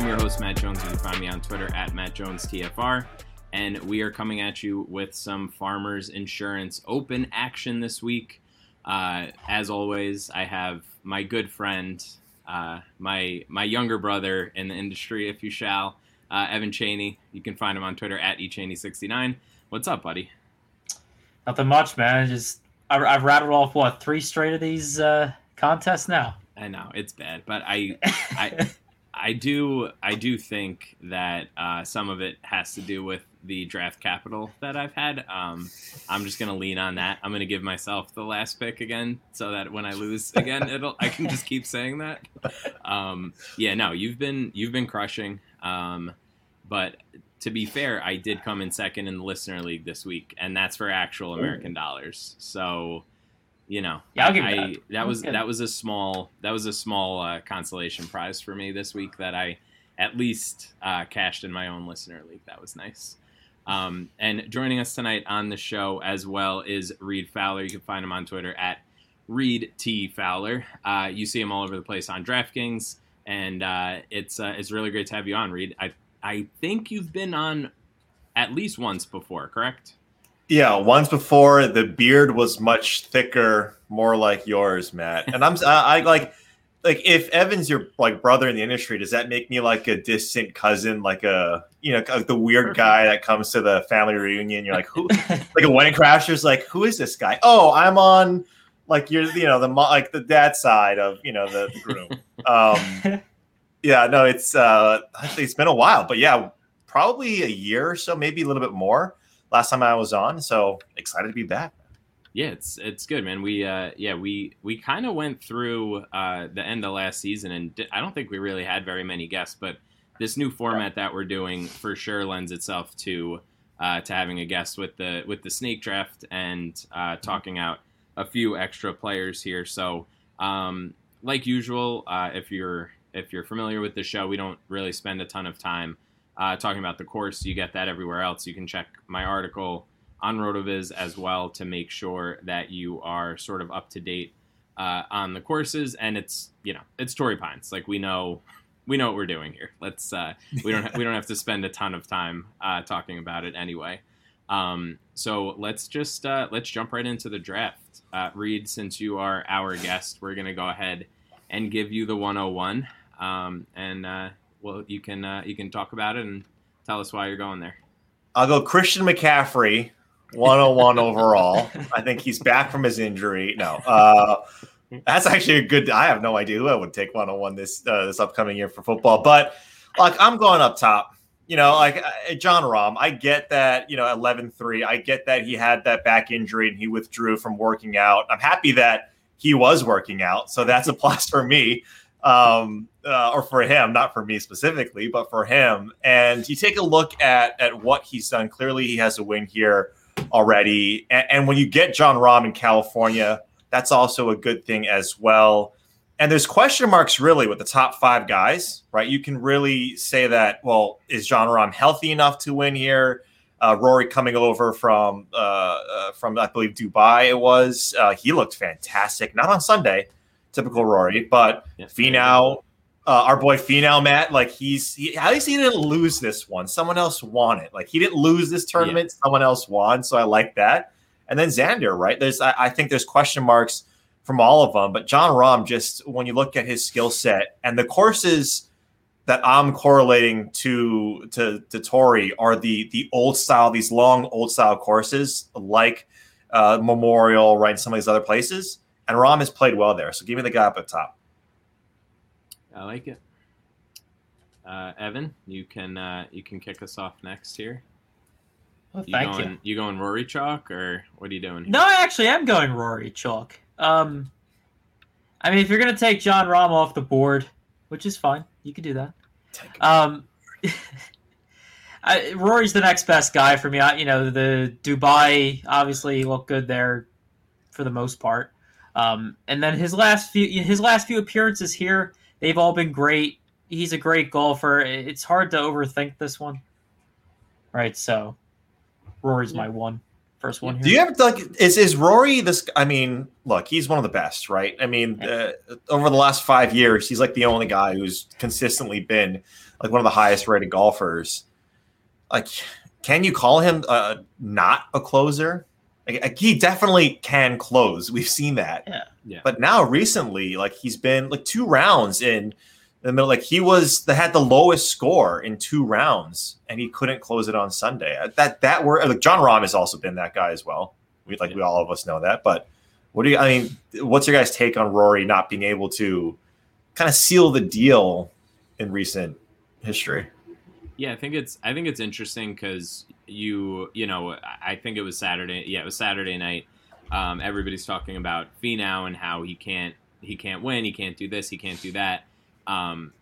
I'm your host, Matt Jones. You can find me on Twitter at Matt Jones TFR. And we are coming at you with some Farmers Insurance open action this week. Uh, as always, I have my good friend, uh, my my younger brother in the industry, if you shall, uh, Evan Cheney. You can find him on Twitter at echaney69. What's up, buddy? Nothing much, man. Just I, I've rattled off what three straight of these uh, contests now. I know it's bad, but I, I, I do, I do think that uh, some of it has to do with the draft capital that I've had. Um, I'm just gonna lean on that. I'm gonna give myself the last pick again, so that when I lose again, it'll I can just keep saying that. Um, yeah, no, you've been you've been crushing. Um, but to be fair, I did come in second in the listener league this week, and that's for actual American dollars. So, you know, Yeah, I'll give I, that. that was that was a small that was a small uh, consolation prize for me this week that I at least uh, cashed in my own listener league. That was nice. Um, and joining us tonight on the show as well is Reed Fowler. You can find him on Twitter at Reed T Fowler. Uh, you see him all over the place on DraftKings, and uh, it's uh, it's really great to have you on, Reed. I I think you've been on at least once before, correct? Yeah, once before the beard was much thicker, more like yours, Matt. And I'm I, I like like if Evan's your like brother in the industry, does that make me like a distant cousin, like a you know like the weird guy that comes to the family reunion? You're like who? like a wedding crasher's like who is this guy? Oh, I'm on like you're you know the like the dad side of you know the, the groom. Um, yeah, no, it's uh it's been a while, but yeah, probably a year or so, maybe a little bit more. Last time I was on, so excited to be back. Yeah, it's it's good, man. We uh yeah, we we kind of went through uh the end of last season and di- I don't think we really had very many guests, but this new format that we're doing for sure lends itself to uh to having a guest with the with the snake draft and uh talking out a few extra players here. So, um like usual, uh if you're if you're familiar with the show, we don't really spend a ton of time uh, talking about the course. You get that everywhere else. You can check my article on Rotoviz as well to make sure that you are sort of up to date uh, on the courses. And it's you know it's Torrey Pines. Like we know we know what we're doing here. Let's uh, we don't we don't have to spend a ton of time uh, talking about it anyway. Um, so let's just uh, let's jump right into the draft. Uh, Reed, since you are our guest, we're gonna go ahead and give you the 101. Um, and uh, well, you can uh, you can talk about it and tell us why you're going there. I'll go Christian McCaffrey, 101 overall. I think he's back from his injury. No, uh, that's actually a good. I have no idea who I would take 101 this uh, this upcoming year for football, but like I'm going up top. You know, like uh, Jon Rahm, I get that, you know, 11 3. I get that he had that back injury and he withdrew from working out. I'm happy that he was working out. So that's a plus for me um, uh, or for him, not for me specifically, but for him. And you take a look at at what he's done. Clearly, he has a win here already. And, and when you get Jon Rahm in California, that's also a good thing as well. And there's question marks really with the top five guys, right? You can really say that. Well, is Jon Rahm healthy enough to win here? Uh, Rory coming over from uh, uh, from I believe Dubai. It was uh, he looked fantastic. Not on Sunday, typical Rory. But yeah. Finau, uh, our boy Finau, Matt, like he's he, at least he didn't lose this one. Someone else won it. Like he didn't lose this tournament. Yeah. Someone else won. So I like that. And then Xander, right? There's I, I, think there's question marks from all of them. But Jon Rahm, just when you look at his skill set and the courses that I'm correlating to to to Torrey are the the old style, these long old style courses like uh, Memorial, right? And some of these other places and Rahm has played well there. So give me the guy up at top. I like it. Uh, Evan, you can uh, you can kick us off next here. Well, you thank going, you. You going Rory chalk or what are you doing? Here? No, I actually am going Rory chalk. Um, I mean, if you're gonna take Jon Rahm off the board, which is fine, you can do that. Um, I, Rory's the next best guy for me. I, you know, the Dubai obviously looked good there for the most part. Um, and then his last few his last few appearances here, they've all been great. He's a great golfer. It's hard to overthink this one. Right, so Rory's my one first one here. Do you have like is is Rory this I mean, look, he's one of the best, right? I mean, uh, over the last 5 years, he's like the only guy who's consistently been like one of the highest rated golfers. Like can you call him uh, not a closer? Like, he definitely can close. We've seen that. Yeah. Yeah. But now recently, like he's been like two rounds in the middle. Like he was that had the lowest score in two rounds, and he couldn't close it on Sunday. Uh, that that were like Jon Rahm has also been that guy as well. We like yeah. we all of us know that. But what do you? I mean, what's your guys' take on Rory not being able to kind of seal the deal in recent history? Yeah, I think it's I think it's interesting because you you know I think it was Saturday. Yeah, it was Saturday night. Um, everybody's talking about Finau and how he can't he can't win. He can't do this. He can't do that. Um,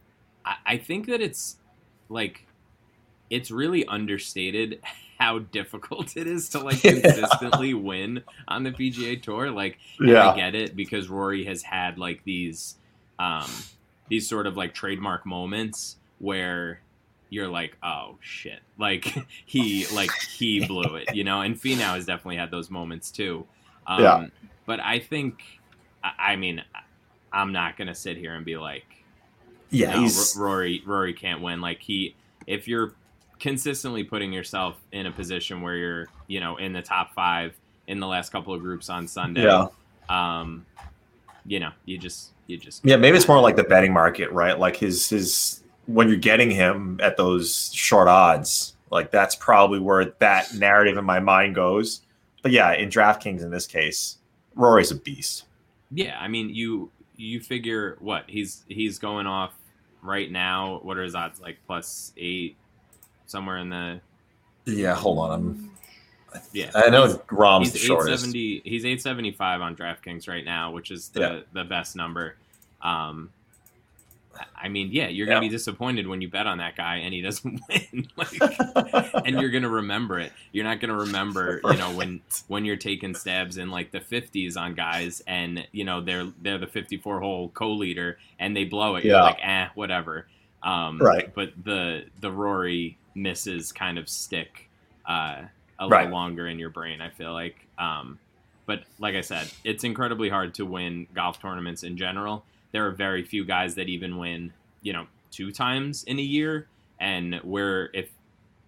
I, I think that it's like it's really understated how difficult it is to like consistently win on the PGA Tour. Like, yeah. I get it because Rory has had like these um, these sort of like trademark moments where you're like, oh shit, like he like he blew it, you know. And Finau has definitely had those moments too. Um, yeah. But I think, I mean, I'm not gonna sit here and be like, yeah, no, Rory Rory can't win. Like he, if you're consistently putting yourself in a position where you're, you know, in the top five in the last couple of groups on Sunday, yeah. um, you know, you just you just yeah, maybe it's more like the betting market, right? Like his his when you're getting him at those short odds, like that's probably where that narrative in my mind goes. But yeah, in DraftKings in this case, Rory's a beast. Yeah, I mean you you figure what he's he's going off right now. What are his odds? Like plus eight, somewhere in the. Yeah, hold on. I'm. Yeah, I know he's the shortest. he's eight seventy five on DraftKings right now, which is the yeah. the best number. Um, I mean, yeah, you're gonna be disappointed when you bet on that guy and he doesn't win, like, and you're gonna remember it. You're not gonna remember, you know, when when you're taking stabs in like the 50s on guys, and you know they're they're the 54 hole co-leader and they blow it. Yeah. You're like, eh, whatever. Um, right. But the the Rory misses kind of stick uh, a right. little longer in your brain. I feel like. Um, but like I said, it's incredibly hard to win golf tournaments in general there are very few guys that even win, you know, two times in a year. And where if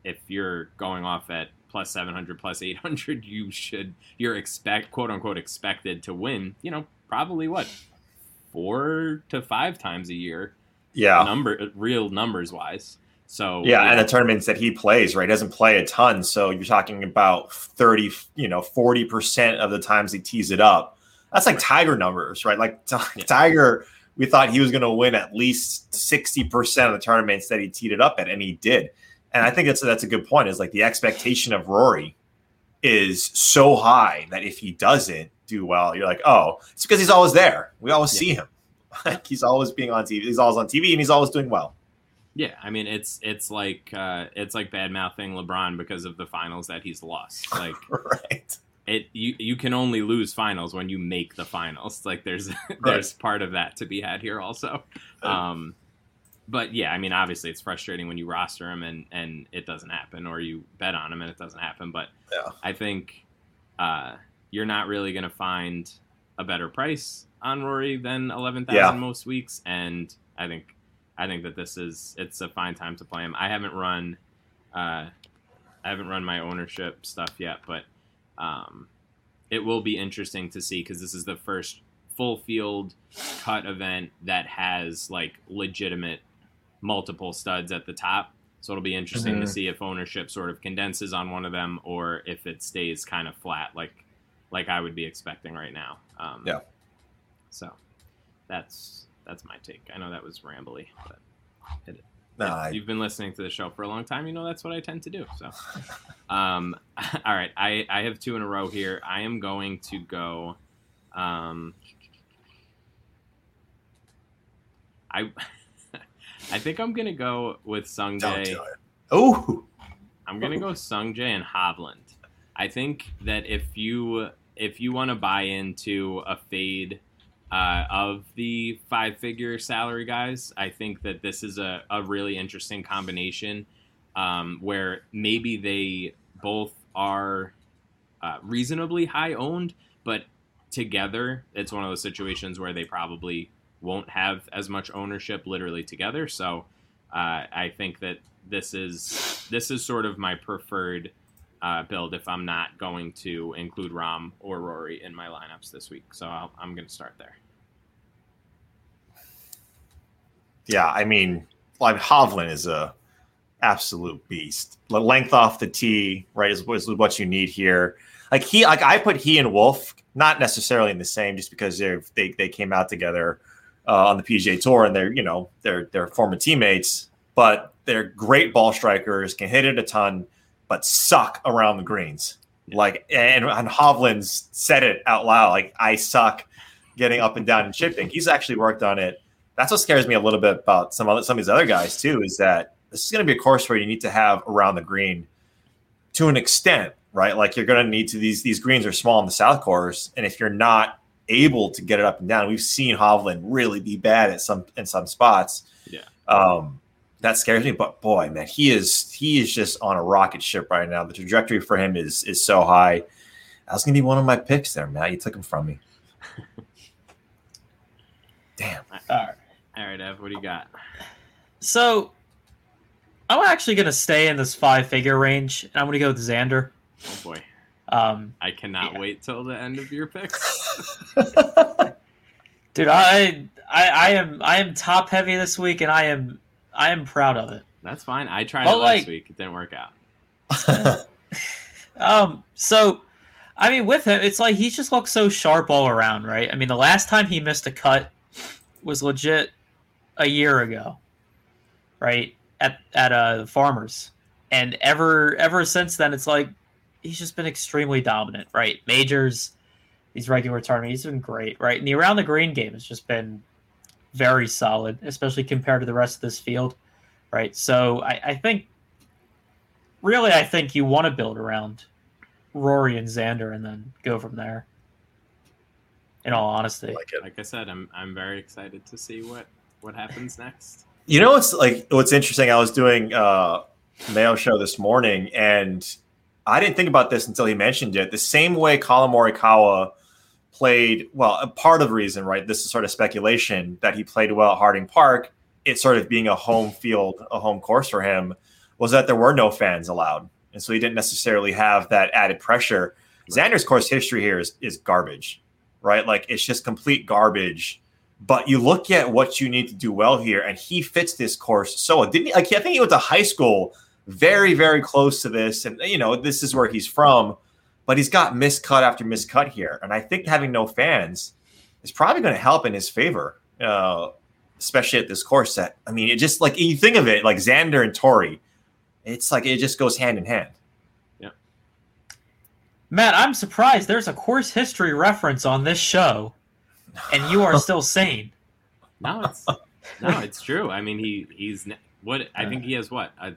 if you're going off at plus 700 plus 800 you should you're expect quote unquote expected to win you know probably what four to five times a year Yeah. number real numbers wise. So Yeah, and the tournaments that he plays, right, He doesn't play a ton. So you're talking about 30, you know, 40% of the times he tees it up. That's like Tiger numbers, right? Like T- Yeah. Tiger, we thought he was going to win at least 60% of the tournaments that he teed it up at, and he did. And I think that's that's a good point. Is like the expectation of Rory is so high that if he doesn't do well, you're like, oh, it's because he's always there. We always Yeah. see him. Like he's always being on TV. He's always on TV, and he's always doing well. Yeah, I mean it's it's like uh, it's like bad mouthing LeBron because of the finals that he's lost. Like right. It, you you can only lose finals when you make the finals. Like there's there's part of that to be had here also. Um, but yeah, I mean obviously it's frustrating when you roster him and and it doesn't happen, or you bet on him and it doesn't happen. But Yeah. I think uh, you're not really going to find a better price on Rory than eleven thousand Yeah. most weeks, and I think I think that this is it's a fine time to play him. I haven't run uh, I haven't run my ownership stuff yet, but um, it will be interesting to see because this is the first full field cut event that has like legitimate multiple studs at the top. So it'll be interesting to Mhm. see if ownership sort of condenses on one of them or if it stays kind of flat, like like I would be expecting right now. Um, Yeah. So that's that's my take. I know that was rambly, but If you've been listening to the show for a long time, you know that's what I tend to do. So, um, all right, I, I have two in a row here. I am going to go. Um, I I think I'm gonna go with Sung don't Jae. do it. Oh, I'm gonna go Sung Jae and Hovland. I think that if you if you want to buy into a fade uh, of the five figure salary guys, I think that this is a, a really interesting combination um, where maybe they both are uh, reasonably high owned, but together it's one of those situations where they probably won't have as much ownership literally together. So uh, I think that this is this is sort of my preferred uh, build if I'm not going to include Rahm or Rory in my lineups this week. So I'll, I'm going to start there. yeah. I mean, like Hovland is a absolute beast. Length off the tee, right, is, is what you need here. Like he, like I put he and Wolff not necessarily in the same, just because they they they came out together uh, on the PGA Tour and they're you know they're they're former teammates, but they're great ball strikers, can hit it a ton, but suck around the greens. Like and, and Hovland's said it out loud, like I suck getting up and down and chipping. He's actually worked on it. That's what scares me a little bit about some other some of these other guys too, is that this is going to be a course where you need to have around the green to an extent, right? Like you're going to need to these these greens are small in the south course, and if you're not able to get it up and down, we've seen Hovland really be bad at some in some spots. Yeah. Um, that scares me, but boy, man, he is he is just on a rocket ship right now. The trajectory for him is is so high. That was gonna be one of my picks there, Matt. You took him from me. Damn. All right. All right, Ev, what do you got? So I'm actually going to stay in this five figure range. and I'm going to go with Xander. Oh boy, Um, I cannot Yeah. wait till the end of your picks. dude, I, I I am I am top heavy this week, and I am I am proud of it. That's fine. I tried But, it last like- week. It didn't work out. Um, so I mean, with him, it's like he's just looked so sharp all around, right? I mean, the last time he missed a cut was legit a year ago, right? At at uh Farmers, and ever ever since then, it's like he's just been extremely dominant, right? Majors, these regular tournaments, he's been great, right? And the around the green game has just been very solid, especially compared to the rest of this field, right? So I, I think, really, I think you want to build around Rory and Xander and then go from there. In all honesty, like it. Like I said, I'm I'm very excited to see what what happens next. You know what's like what's interesting? I was doing uh Mayo show this morning and I didn't think about this until he mentioned it. The same way Collin Morikawa played well, a part of the reason, right? This is sort of speculation that he played well at Harding Park. It sort of being a home field, a home course for him, was that there were no fans allowed. And so he didn't necessarily have that added pressure. Xander's course history here is is garbage, right? Like it's just complete garbage But you look at what you need to do well here, and he fits this course so. Didn't he? Like, I think he went to high school very, very close to this, and you know this is where he's from. But he's got miscut after miscut here, and I think having no fans is probably going to help in his favor, uh, especially at this course. That I mean, it just like you think of it, like Xander and Torrey, it's like it just goes hand in hand. Yeah, Matt, I'm surprised there's a course history reference on this show, and you are still sane. No, it's no, it's true. I mean, he he's what I think he has what a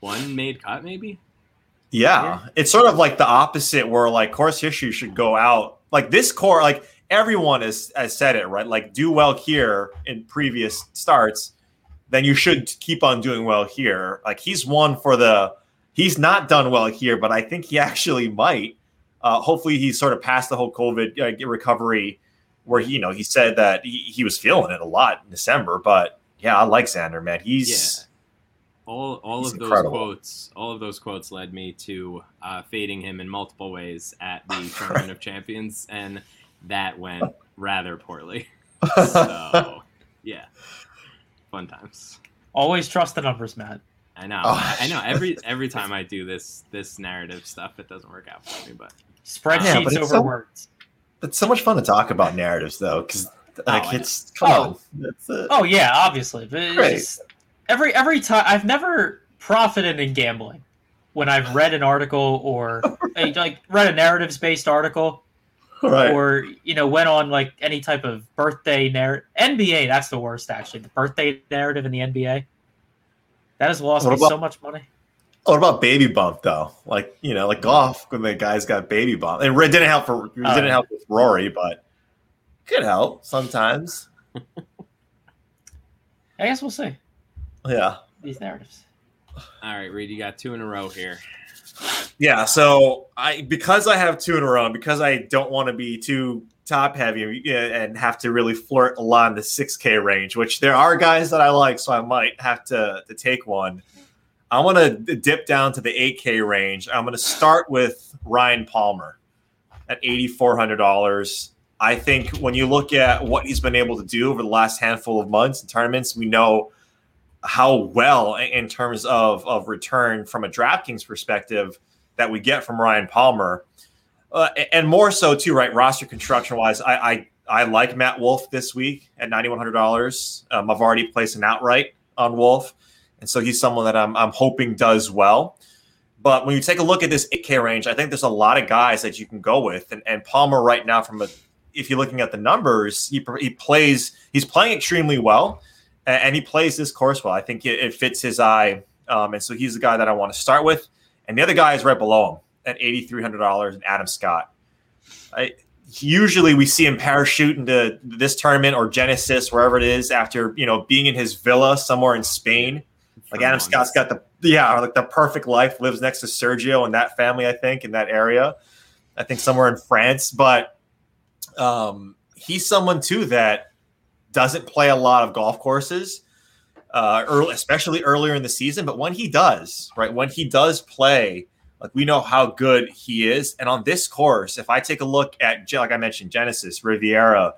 one made cut maybe. Yeah. Yeah. it's sort of like the opposite, where like course history should go out. Like this core, like everyone has has said it right. Like do well here in previous starts, then you should keep on doing well here. Like he's won for the. He's not done well here, but I think he actually might. Uh, hopefully, he's sort of past the whole COVID uh, recovery, where he, you know he said that he, he was feeling it a lot in December. But yeah, I like Xander, man. He's all all He's of those incredible. quotes all of those quotes led me to uh, fading him in multiple ways at the tournament of champions and that went rather poorly so yeah fun times Always trust the numbers, Matt. i know Oh. i know every every time i do this this narrative stuff it doesn't work out for me but Spreadsheets Yeah, but it's over so- words. it's so much fun to talk about narratives though, because like I it's come Oh. on, It's, uh, Oh yeah, obviously. But it's Right. just- every every time I've never profited in gambling when I've read an article or eh, like read a narratives based article right. or you know went on like any type of birthday narrative. NBA that's the worst actually. The birthday narrative in the NBA that has lost What me so much money. What about baby bump though? Like you know, like golf when the guys got baby bump. And it didn't help for it didn't Oh. help with Rory, but could help sometimes. I guess we'll see Yeah, these narratives. all right reed you got two in a row here yeah. So I because I have two in a row, because I don't want to be too top heavy and have to really flirt a lot in the six K range, which there are guys that I like, so I might have to to take one. I'm gonna dip down to the 8K range. I'm gonna start with Ryan Palmer at $8,400. I think when you look at what he's been able to do over the last handful of months in tournaments, we know how well in- terms of, of return from a DraftKings perspective that we get from Ryan Palmer. Uh, and more so too, right? Roster construction wise, I, I I like Matt Wolff this week at ninety one hundred dollars. Um, I've already placed an outright on Wolff, and so he's someone that I'm I'm hoping does well. But when you take a look at this 8K range, I think there's a lot of guys that you can go with, and, and Palmer right now, from a if you're looking at the numbers, he he plays he's playing extremely well, and, he plays this course well. I think it, it fits his eye, um, and so he's the guy that I want to start with. And the other guy is right below him at eighty three hundred dollars, and Adam Scott. I, usually we see him parachute into this tournament or Genesis, wherever it is, after you know being in his villa somewhere in Spain. Like Adam. Scott's got the yeah, like the perfect life, lives next to Sergio and that family, I think, in that area. I think somewhere in France, but um, he's someone too that doesn't play a lot of golf courses, uh, early, especially earlier in the season. But when he does, right, when he does play, like we know how good he is. And on this course, if I take a look at, like I mentioned, Genesis, Riviera,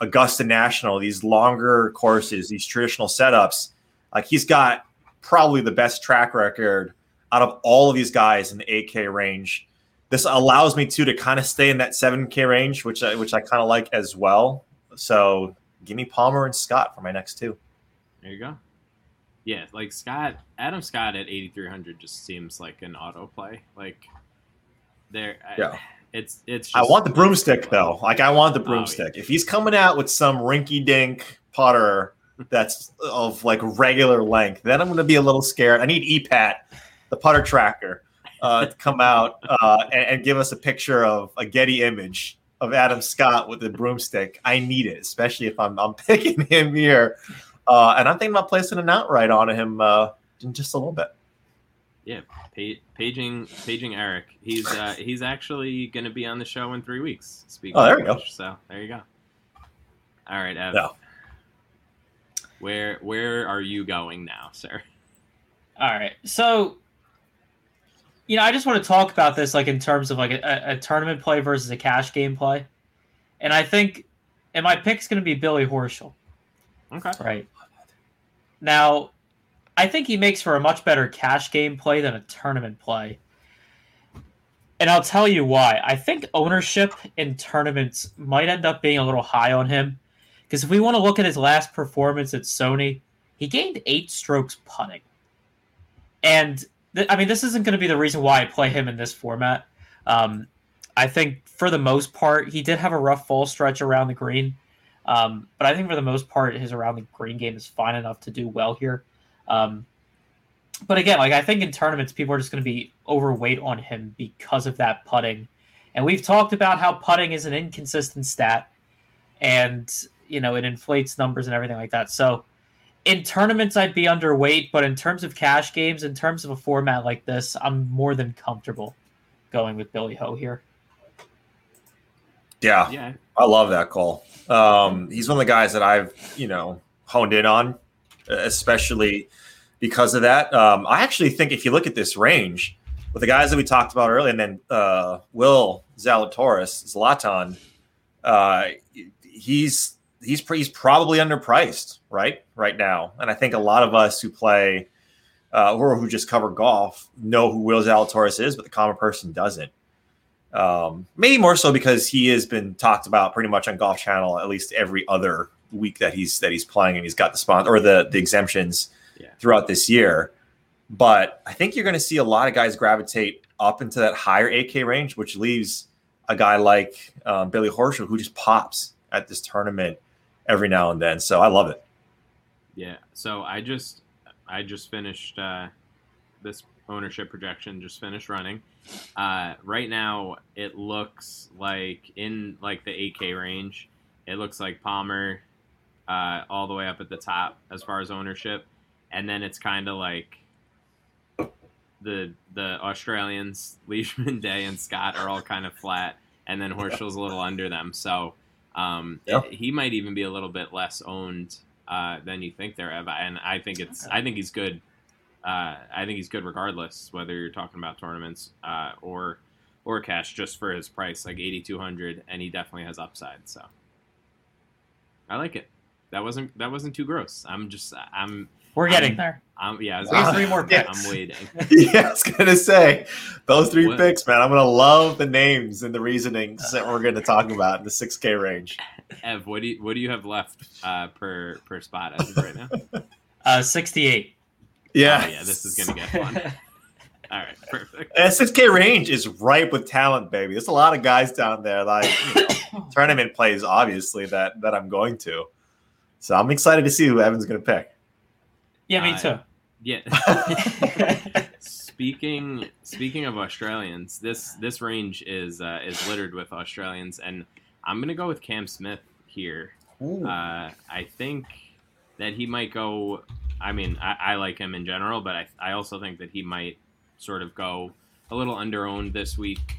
Augusta National, these longer courses, these traditional setups, like he's got probably the best track record out of all of these guys in the 8K range. This allows me to to kind of stay in that 7K range, which I, which I kind of like as well. So give me Palmer and Scott for my next two. There you go. Yeah, like Scott, Adam Scott at 8,300 just seems like an auto play. Like, there, I- Yeah. it's it's. I want the broomstick though. Like I want the Oh, yeah. broomstick. If he's coming out with some rinky dink putter that's of like regular length, then I'm going to be a little scared. I need EPAT, the putter tracker, uh, to come out uh, and, and give us a picture of a Getty image of Adam Scott with the broomstick. I need it, especially if I'm I'm picking him here. Uh, and I'm thinking about placing an outright on him uh, in just a little bit. Yeah, pa- paging paging Eric. He's uh, he's actually going to be on the show in three weeks. Speaking Oh, there of we go. So there you go. All right, Ev. Yeah. Where where are you going now, sir? All right. So, you know, I just want to talk about this like in terms of like a, a tournament play versus a cash game play. And I think and my pick's going to be Billy Horschel. Okay. Right. Now, I think he makes for a much better cash game play than a tournament play. And I'll tell you why. I think ownership in tournaments might end up being a little high on him. Because if we want to look at his last performance at Sony, he gained eight strokes putting. And th- I mean, this isn't going to be the reason why I play him in this format. Um, I think for the most part, he did have a rough fall stretch around the green. Um, but I think for the most part, his around the green game is fine enough to do well here. Um, but again, like I think in tournaments, people are just going to be overweight on him because of that putting. And we've talked about how putting is an inconsistent stat, and you know it inflates numbers and everything like that. So in tournaments, I'd be underweight, but in terms of cash games, in terms of a format like this, I'm more than comfortable going with Billy Ho here. Yeah, Yeah. I love that call. Um, he's one of the guys that I've, you know, honed in on, especially because of that. Um, I actually think if you look at this range with the guys that we talked about earlier, and then uh, Will Zalatoris, Zlatan, uh, he's he's he's probably underpriced, right? Right now, and I think a lot of us who play uh, or who just cover golf know who Will Zalatoris is, but the common person doesn't. Um, maybe more so because he has been talked about pretty much on Golf Channel at least every other week that he's that he's playing, and he's got the sponsor or the the exemptions Yeah. throughout this year. But I think you're going to see a lot of guys gravitate up into that higher 8K range, which leaves a guy like um, Billy Horschel who just pops at this tournament every now and then. So I love it. Yeah. So I just I just finished uh, this ownership projection. Just finished running. Uh, right now, it looks like in like the 8K range, it looks like Palmer uh, all the way up at the top as far as ownership, and then it's kind of like the the Australians, Leishman, Day, and Scott are all kind of flat, and then Horschel's a little under them. So um, he might even be a little bit less owned uh, than you think there, Eva. And I think it's I think he's good. Uh, I think he's good regardless whether you're talking about tournaments uh, or or cash just for his price, like eighty two hundred, and he definitely has upside. So I like it. That wasn't that wasn't too gross. I'm just I'm We're getting I'm- there. I'm yeah. Was We have three more I'm- picks. I'm waiting. yeah, I was gonna say those three What? picks, man. I'm gonna love the names and the reasonings that we're gonna talk about in the 6K range. Ev, what do you what do you have left uh, per per spot as of right now? Uh, 68. Yeah, Oh, yeah, this is gonna get fun. All right, perfect. And 6K range is ripe with talent, baby. There's a lot of guys down there, like you know, tournament plays, obviously that that I'm going to. So I'm excited to see who Evan's gonna pick. Yeah, me Uh, too. Yeah. speaking speaking of Australians, this this range is uh, is littered with Australians, and I'm gonna go with Cam Smith here. Uh, I think that he might go. I mean, I, I like him in general, but I, I also think that he might sort of go a little underowned this week,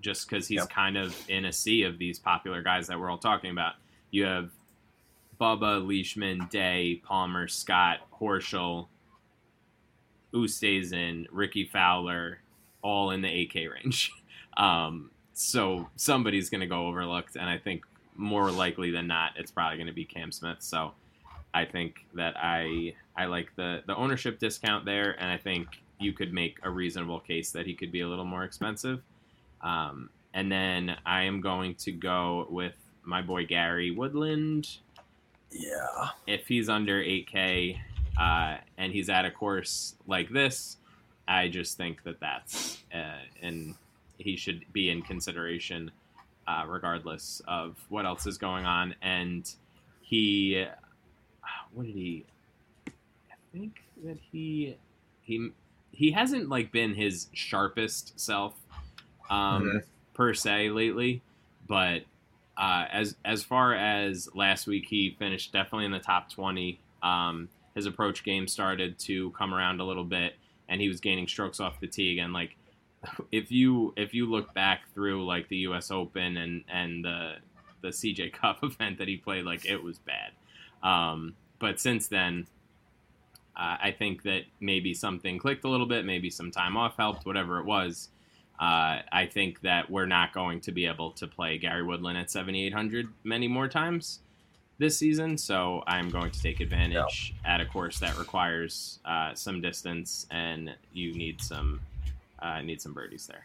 just because he's Yep. kind of in a sea of these popular guys that we're all talking about. You have Bubba, Leishman, Day, Palmer, Scott, Horschel, Oosthuizen, Rickie Fowler, all in the 8K range. Um, so somebody's going to go overlooked, and I think more likely than not, it's probably going to be Cam Smith. So I think that I I like the the ownership discount there, and I think you could make a reasonable case that he could be a little more expensive. Um, and then I am going to go with my boy Gary Woodland Yeah. if he's under 8K uh, and he's at a course like this, I just think that that's uh, and he should be in consideration uh, regardless of what else is going on. And he, what did he? I think that he he he hasn't like been his sharpest self um, Mhm. per se lately, but uh, as as far as last week, he finished definitely in the top twenty. Um, his approach game started to come around a little bit, and he was gaining strokes off the tee again. Like if you if you look back through like the U.S. Open and and the the CJ Cup event that he played, like it was bad. Um, but since then, uh, I think that maybe something clicked a little bit, maybe some time off helped, whatever it was. Uh, I think that we're not going to be able to play Gary Woodland at 7,800 many more times this season. So I'm going to take advantage yeah. at a course that requires uh, some distance and you need some uh, need some birdies there.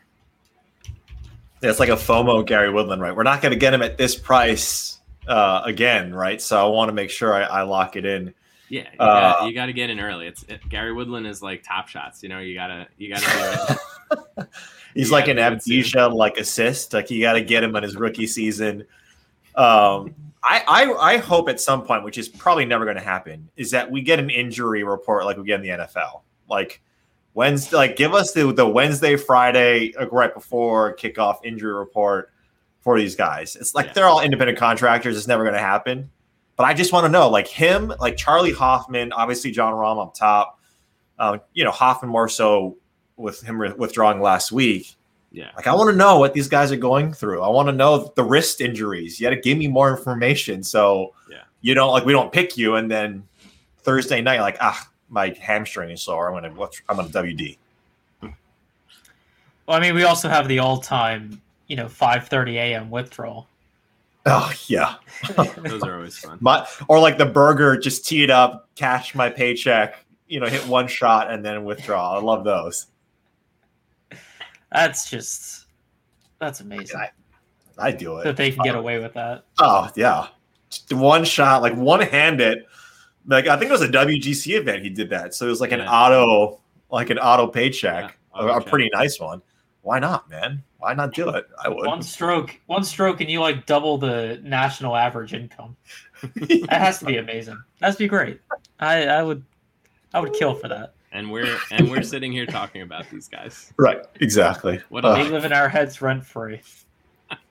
Yeah, it's like a FOMO Gary Woodland, right? We're not going to get him at this price uh, again, right? So I want to make sure I, I lock it in. Yeah, you, uh, gotta, got to get in early. It's it, Gary Woodland is like top shots. You know, you gotta you gotta. He's you like an amnesia like assist. Like you got to get him in his rookie season. Um, I, I I hope at some point, which is probably never going to happen, is that we get an injury report like we get in the NFL. Like Wednesday, like give us the the Wednesday, Friday, like right before kickoff injury report for these guys. It's like yeah. they're all independent contractors. It's never going to happen. But I just want to know, like him, like Charley Hoffman, obviously Jon Rahm up top. Uh, you know, Hoffman more so with him withdrawing last week. Yeah. Like I want to know what these guys are going through. I want to know the wrist injuries. You got to give me more information. So yeah. you don't like we don't pick you and then Thursday night like ah my hamstring is sore. I'm gonna I'm gonna WD. Well, I mean, we also have the all-time, you know, 5:30 a.m. withdrawal. Oh yeah, those are always fun. My, or like the burger, just tee it up, cash my paycheck, you know, hit one shot and then withdraw. I love those. That's just that's amazing. I, I do it that they can get uh, away with that. Oh yeah, just one shot, like one handed. Like I think it was a WGC event. He did that, so it was like an auto, like an auto paycheck, yeah, auto a, a pretty nice one. Why not, man? Why not do it? I would. One stroke, one stroke, and you like double the national average income. that has to be amazing. That to be great. I, I would, I would kill for that and we're and we're sitting here talking about these guys. Right, exactly. What uh, they live in our heads rent free.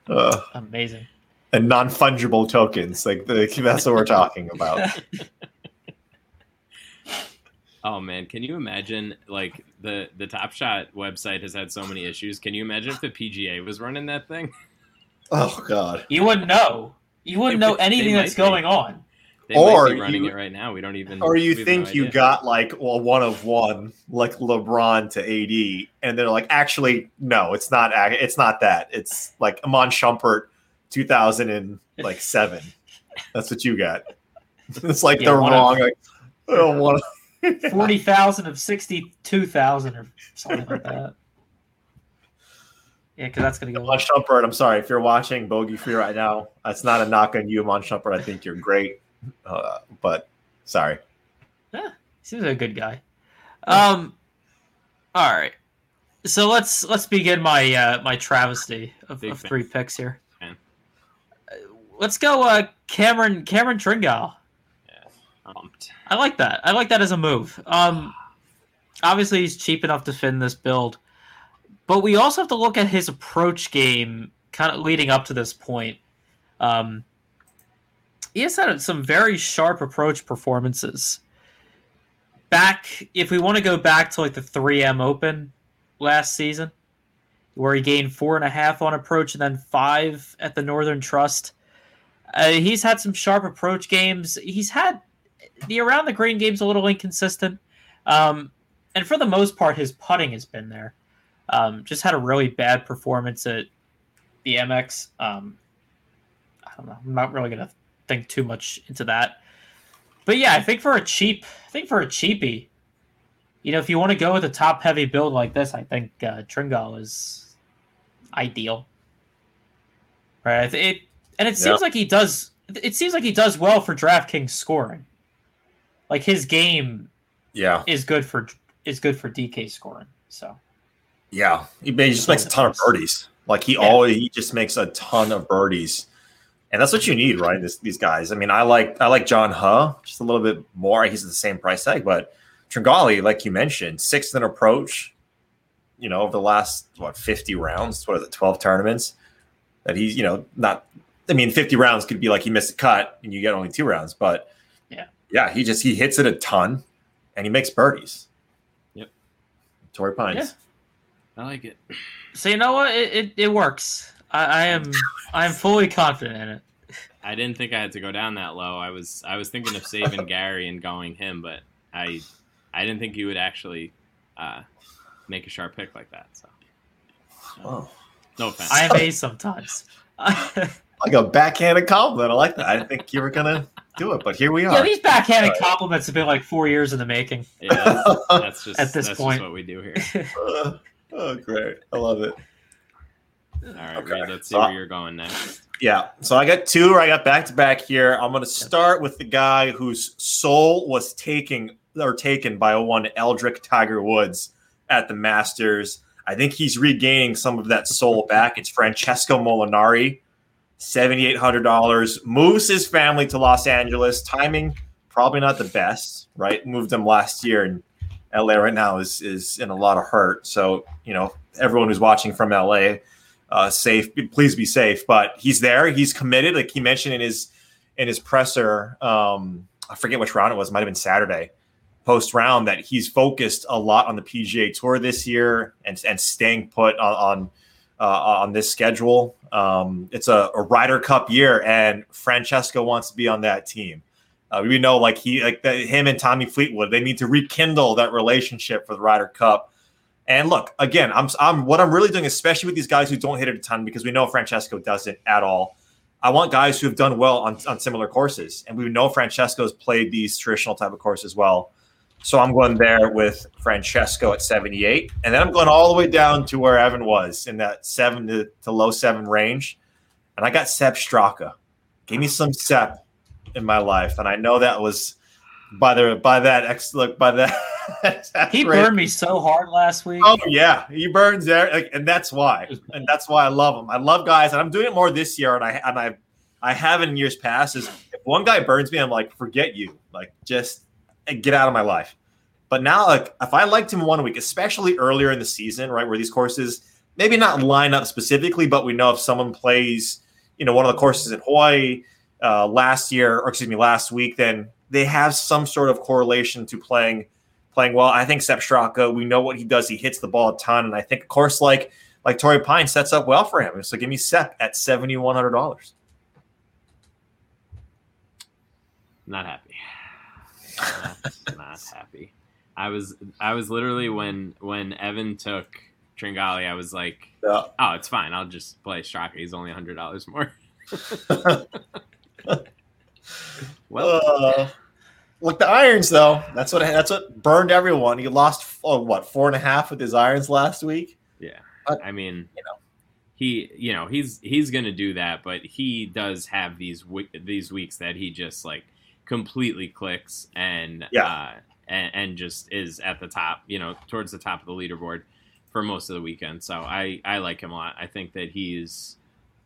Uh, Amazing. And non fungible tokens, like the, that's what we're talking about. oh man, can you imagine? Like the the Top Shot website has had so many issues. Can you imagine if the PGA was running that thing? Oh god, you wouldn't know. You wouldn't know anything that's going on. They or running you, it right now. We don't even. Or you think no you got like well one of one, like LeBron to AD, and they're like, actually, no, it's not. It's not that. It's like Iman Shumpert, two thousand and like seven. That's what you got. It's like yeah, they're wrong. Of, like, oh, one forty thousand of sixty-two thousand or something like that. Yeah, because that's going to go. Iman Shumpert, I'm sorry if you're watching Bogey Free right now. That's not a knock on you, Iman Shumpert. I think you're great. Uh, but sorry. Yeah, seems like a good guy. Um, all right. So let's let's begin my uh, my travesty of, of three picks here. Uh, let's go, uh, Cameron Cameron Tringale. Yeah, I like that. I like that as a move. Um, obviously he's cheap enough to fit in this build, but we also have to look at his approach game, kind of leading up to this point. Um, he has had some very sharp approach performances. Back, if we want to go back to like the 3M Open last season, where he gained four and a half on approach and then five at the Northern Trust. Uh, he's had some sharp approach games. He's had the around the green game's a little inconsistent, um, and for the most part, his putting has been there. Um, just had a really bad performance at the AmEx. Um, I don't know. I'm not really gonna think too much into that. But yeah, I think for a cheap, I think for a cheapie, you know, if you want to go with a top heavy build like this, I think uh, Tringale is ideal. Right? It and it seems like he does. It seems like he does well for DraftKings scoring. Like his game, yeah, is good for is good for DK scoring. So, yeah, he, he just makes a ton of birdies. Like he yeah. always he just makes a ton of birdies and that's what you need, right? This, these guys. I mean, I like I like John Huh just a little bit more. He's at the same price tag, but Tringale, like you mentioned, sixth in approach. You know, over the last what fifty rounds, what is it, twelve tournaments? That he's you know not. I mean, fifty rounds could be like he missed a cut and you get only two rounds, but yeah, yeah, he just he hits it a ton and he makes birdies. Yep, Torrey Pines. Yeah. I like it. So you know what? It it, it works. I, I am I am fully confident in it. I didn't think I had to go down that low. I was I was thinking of saving Gary and going him, but I I didn't think you would actually uh, make a sharp pick like that. So Oh, No offense. I am a sometimes. like a backhanded compliment. I like that. I think you were gonna do it, but here we are. yeah, are. these backhanded Alright. compliments have been like four years in the making. yeah, that's, that's just At this that's point. just what we do here. Uh, oh, great! I love it. All right, Okay. Reed, let's see So- where you're going next. Yeah. So I got two. Or I got back to back here. I'm going to start with the guy whose soul was taken or taken by a one Eldrick Tiger Woods at the Masters. I think he's regaining some of that soul back. It's Francesco Molinari, seventy eight hundred dollars. Moves his family to Los Angeles. Timing probably not the best, right? Moved them last year, and LA right now is is in a lot of hurt. So you know everyone who's watching from LA uh, safe. Please be safe. But he's there. He's committed. Like he mentioned in his in his presser. Um, I forget which round it was. Might have been Saturday. Post round that he's focused a lot on the PGA Tour this year and and staying put on on, uh, on this schedule. Um, it's a, a Ryder Cup year, and Francesco wants to be on that team. Uh, we know like he like the, him and Tommy Fleetwood. They need to rekindle that relationship for the Ryder Cup. And look, again, I'm, I'm what I'm really doing, especially with these guys who don't hit it a ton, because we know Francesco doesn't at all. I want guys who have done well on, on similar courses, and we know Francesco's played these traditional type of courses well. So I'm going there with Francesco at 78, and then I'm going all the way down to where Evan was in that seven to, to low seven range, and I got Sepp Straka. Give me some Sepp in my life, and I know that was by the by that ex look by that. He great- burned me so hard last week. Oh yeah, he burns there, like, and that's why, and that's why I love him. I love guys, and I'm doing it more this year, and I and I I have in years past. Is if one guy burns me, I'm like, forget you, like just get out of my life. But now, like if I liked him one week, especially earlier in the season, right where these courses maybe not line up specifically, but we know if someone plays, you know, one of the courses in Hawaii uh, last year, or excuse me, last week, then they have some sort of correlation to playing playing well. I think Sepp Straka, we know what he does. He hits the ball a ton, and I think of course like like Torrey Pine sets up well for him. So give me Sepp at seventy one hundred dollars. Not happy. Not, not happy. I was I was literally when when Evan took Tringale, I was like, Yeah. oh, it's fine. I'll just play Straka. He's only hundred dollars more. well, Uh, look, the irons though. That's what that's what burned everyone. He lost oh, what four and a half with his irons last week. yeah. but, I mean, you know. he you know he's he's gonna do that, but he does have these these weeks that he just like completely clicks and Yeah. uh, and, and just is at the top, you know, towards the top of the leaderboard for most of the weekend. So I I like him a lot. I think that he's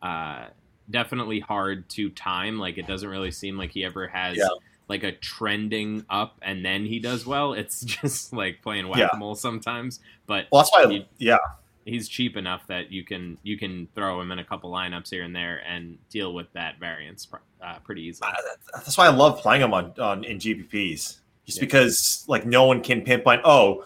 uh, definitely hard to time. Like it doesn't really seem like he ever has. Yeah. Like a trending up and then he does well. It's just like playing Yeah. whack a mole sometimes. But Well, that's why. You- yeah, he's cheap enough that you can you can throw him in a couple lineups here and there and deal with that variance uh, pretty easily. that's why I love playing him on, on in GPPs, just Yeah. because like no one can pinpoint. Oh,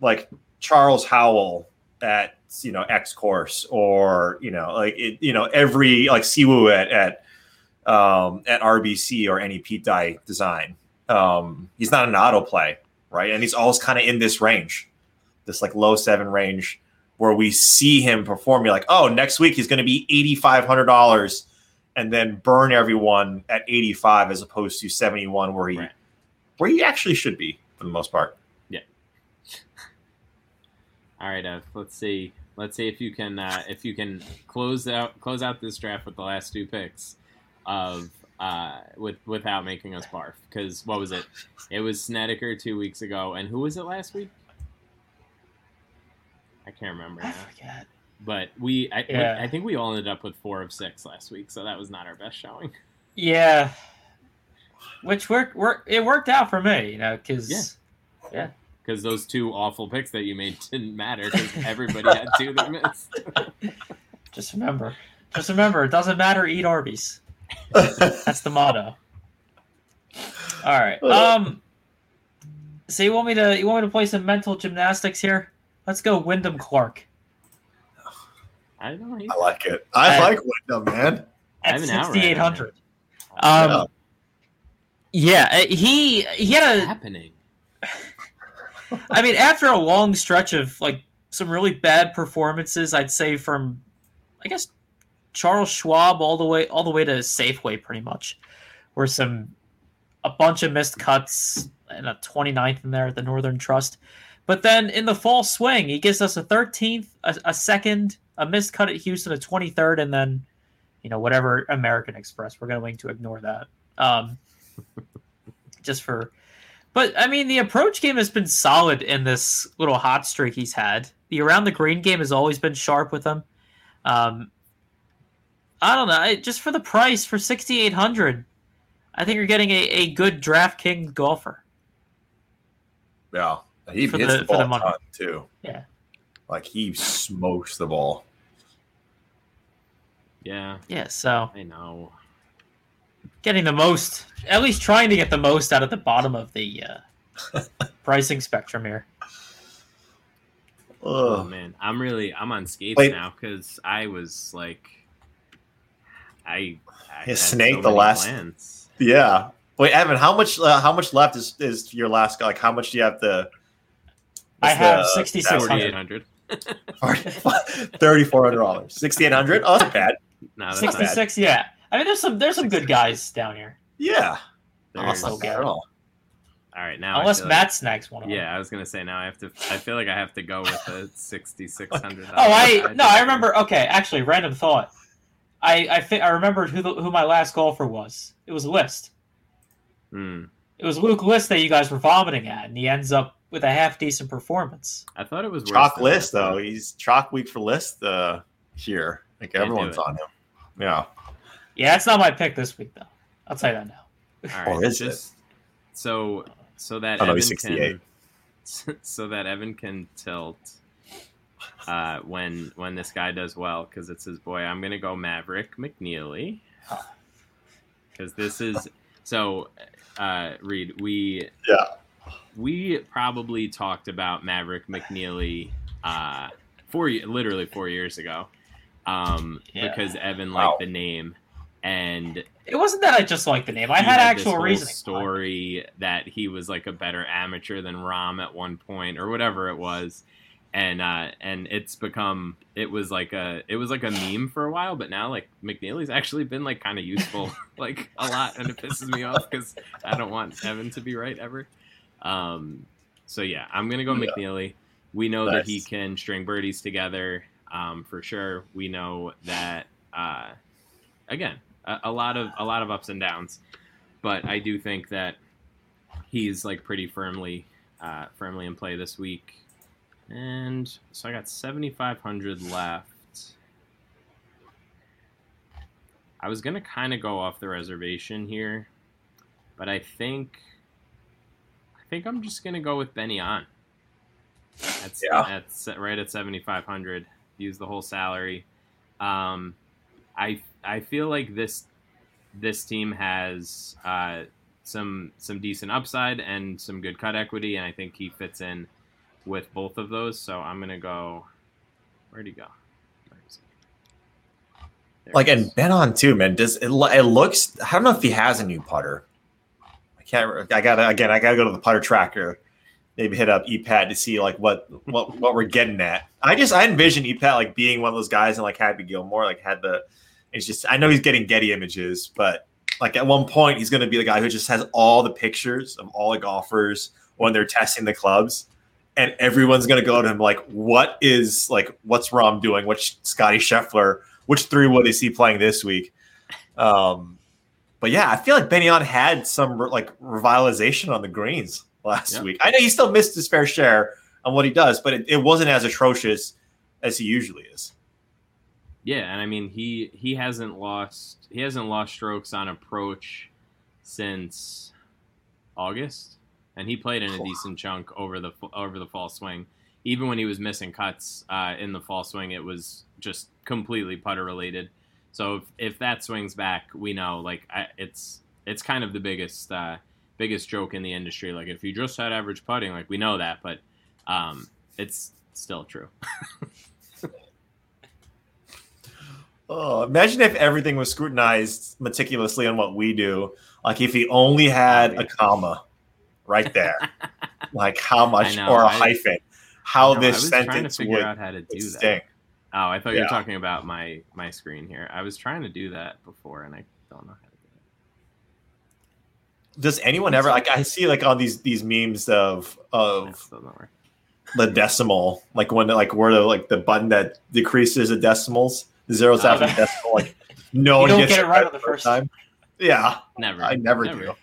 like Charles Howell at you know X course, or you know like it, you know every like Siwoo at at um, at RBC or any Pete Dye design. Um, he's not an auto play, right? And he's always kind of in this range, this like low seven range, where we see him perform. You're like, oh, next week he's going to be eighty five hundred dollars and then burn everyone at 85 as opposed to 71 where he Right. where he actually should be for the most part. Yeah. All right, Ev, let's see. Let's see if you can uh, if you can close out close out this draft with the last two picks of uh, with without making us barf. Because what was it? It was Snedeker two weeks ago, and who was it last week? I can't remember I now. forget. But we, I, Yeah. I think we all ended up with four of six last week, so that was not our best showing. Yeah. Which worked, work, it worked out for me, you know, because Yeah. because those two awful picks that you made didn't matter because everybody had two that missed. just remember, just remember, it doesn't matter. Eat Arby's. That's the motto. All right. Um. So you want me to you want me to play some mental gymnastics here? Let's go, Wyndham Clark I don't know. I like it. I Uh, like Wyndham, man. I at have an outright on sixty eight hundred. Um. Yeah, uh, he he had What's a happening? I mean, after a long stretch of like some really bad performances. I'd say from, I guess, Charles Schwab all the way all the way to Safeway, pretty much, were some a bunch of missed cuts and a 29th in there at the Northern Trust. But then in the fall swing, he gives us a 13th, a, a second, a missed cut at Houston, a 23rd, and then, you know, whatever American Express. We're going to ignore that. Um, just for, but I mean, the approach game has been solid in this little hot streak he's had. The around the green game has always been sharp with him. Um, I don't know. I, just for the price for 6,800, I think you're getting a, a good DraftKings golfer. Yeah. He For hits the- the, ball the ton too. Yeah. Like he smokes the ball. Yeah, Yeah, so I know. getting the most, at least trying to get the most out of the bottom of the uh, pricing spectrum here. Oh man, I'm really I'm on skates Wait. now because I was like, I, I had Snake so the last- plans. Yeah. Wait, Evan, how much uh, how much left is, is your last like how much do you have to I have the- 6,600. 4,800. thirty four hundred dollars. Sixty eight hundred? Oh that's not bad. No, that's not bad. 66, yeah. I mean, there's some there's some good guys down here. Yeah. There's- That's not bad all. all right, now Unless feel Matt snags one of Like, them. yeah, I was gonna say now I have to. I feel like I have to go with the sixty six hundred. Oh, I no, I remember. Okay, actually, random thought. I I, fi- I remembered who the, who my last golfer was. It was List. Hmm. It was Luke List that you guys were vomiting at, and he ends up with a half decent performance. I thought it was worse Chalk than list that, though. He's chalk week for list uh here. Like everyone's on him. Yeah. Yeah, that's not my pick this week, though. I'll tell you that now. All right, Or is it? so so that Oh, no, Evan he's 68. can so that Evan can tilt uh, when when this guy does well because it's his boy. I'm gonna go Maverick McNeely because this is so. Uh, Reed, we Yeah. we probably talked about Maverick McNeely uh, four literally four years ago um, Yeah. because Evan Wow. liked the name and It wasn't that I just liked the name. I he had actual reason. Story that he was like a better amateur than Rahm at one point, or whatever it was, and uh, and it's become it was like a it was like a meme for a while, but now like McNeely's actually been like kind of useful like a lot, and it pisses me off because I don't want Evan to be right ever. Um, so yeah, I'm gonna go Yeah. McNeely. We know that he can string birdies together um, for sure. We know that uh, again a, a lot of a lot of ups and downs, but I do think that he's like pretty firmly uh, firmly in play this week. And so I got 7,500 left. I was gonna kind of go off the reservation here, but I think I think I'm just gonna go with Benny on. That's Yeah. that's right at 7,500. Use the whole salary. Um, I I feel like this this team has uh, some some decent upside and some good cut equity, and I think he fits in with both of those. So I'm gonna go. Where'd he go? Where is he? There Like and. Ben An too, man. Does it, it looks? I don't know if he has a new putter. I can't. I gotta again. I gotta go to the putter tracker. Maybe hit up EPAT to see like what what what we're getting at. I just I envision EPAT like being one of those guys and like Happy Gilmore like had the. It's just I know he's getting Getty images, but like at one point he's gonna be the guy who just has all the pictures of all the golfers when they're testing the clubs, and everyone's gonna go to him like, what is like what's Rahm doing? Which Scotty Scheffler? Which three wood is he playing this week? Um, but yeah, I feel like Ben An had some like revitalization on the greens last Yeah. week. I know he still missed his fair share on what he does, but it, it wasn't as atrocious as he usually is. Yeah, and I mean he he hasn't lost he hasn't lost strokes on approach since August, and he played in a decent chunk over the over the fall swing. Even when he was missing cuts uh, in the fall swing, it was just completely putter related. So if, if that swings back, we know like I, it's it's kind of the biggest uh, biggest joke in the industry. Like if you just had average putting, like we know that, but um, it's still true. Oh, imagine if everything was scrutinized meticulously on what we do. Like if he only had a comma right there, like how much know, or a I- hyphen. how No, I this was trying to sentence figure would out how to do that. Oh, I thought you were talking about my my screen here. I was trying to do that before, and I don't know how to do it. Does anyone ever like I see like on these these memes of of the decimal, like when like where the like the button that decreases the decimals, the zeros Oh, after the decimal, like no You one don't gets get it right on the first time. Yeah, Never. I never do.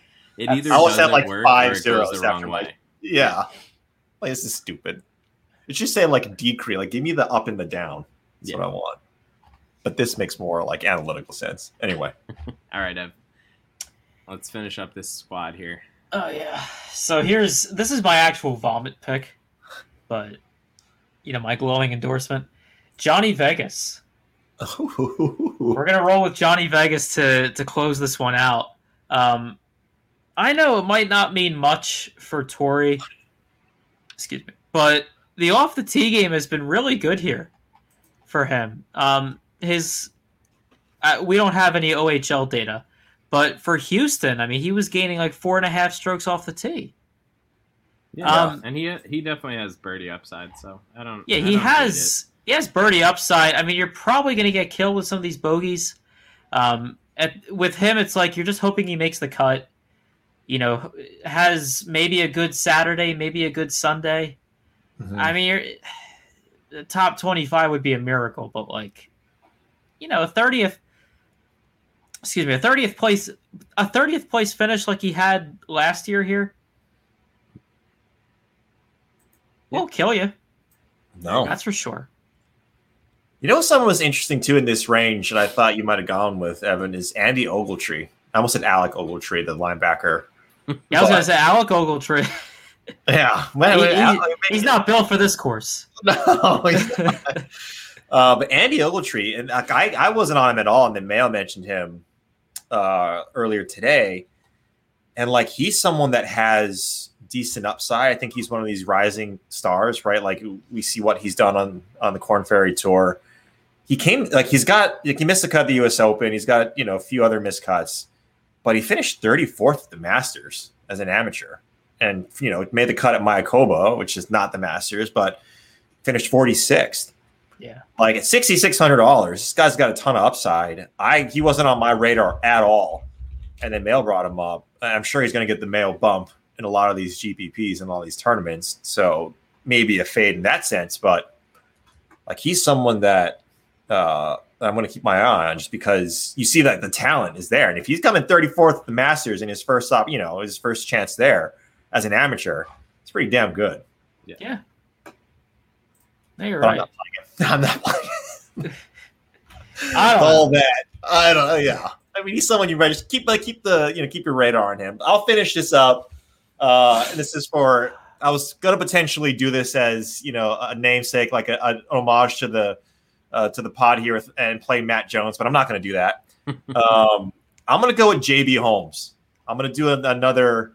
It either I always doesn't had, like, work five or zeros the wrong after my- way. yeah. Like this is stupid. It should say like decrease, like give me the up and the down. That's Yeah. what I want. But this makes more like analytical sense. Anyway, All right, Ev. Let's finish up this squad here. Oh yeah. So here's this is my actual vomit pick, but you know my glowing endorsement, Johnny Vegas. We're gonna roll with Johnny Vegas to to close this one out. Um, I know it might not mean much for Torrey. excuse me, but the off the tee game has been really good here for him. Um, his uh, we don't have any OHL data, but for Houston, I mean, he was gaining like four and a half strokes off the tee. Yeah, Um, and he he definitely has birdie upside. So I don't. Yeah, I he don't has he has birdie upside. I mean, you're probably going to get killed with some of these bogeys. Um, at, with him, it's like you're just hoping he makes the cut. You know, has maybe a good Saturday, maybe a good Sunday. Mhm. I mean, the top twenty-five would be a miracle, but like, you know, a thirtieth. Excuse me, a thirtieth place, a thirtieth place finish like he had last year here. Will kill you. no. That's for sure. You know, someone was interesting too in this range, that I thought you might have gone with Evan is Andy Ogletree. I almost said Alec Ogletree, the linebacker. Yeah, I was gonna say Alec Ogletree. Yeah, well, He- Alec- He's not built for this course. No, he's not. uh, but Andy Ogletree, and like, I, I wasn't on him at all, and then Mail mentioned him uh, earlier today, and like he's someone that has decent upside. I think he's one of these rising stars, right? Like we see what he's done on on the Corn Ferry Tour. He came like he's got like he missed the cut at the U.S. Open. He's got you know a few other miscuts, but he finished 34th at the Masters as an amateur, and you know made the cut at Mayakoba, which is not the Masters, but finished 46th. Yeah. Like at sixty six hundred dollars, this guy's got a ton of upside. I he wasn't on my radar at all, and then Mail brought him up. I'm sure he's going to get the Mail bump in a lot of these GPPs and all these tournaments. So maybe a fade in that sense, but like he's someone that uh, I'm going to keep my eye on just because you see that the talent is there, and if he's coming 34th at the Masters in his first op, you know, his first chance there as an amateur, it's pretty damn good. Yeah. No, you're But I'm right. not playing it. I'm not playing. it. I don't all know. that. I don't know. Yeah. I mean, he's someone you register. Keep like keep the you know keep your radar on him. I'll finish this up. Uh, and this is for. I was gonna potentially do this as you know a namesake, like a, an homage to the uh, to the pod here with, and play Matt Jones, but I'm not gonna do that. um, I'm gonna go with JB Holmes. I'm gonna do an- another.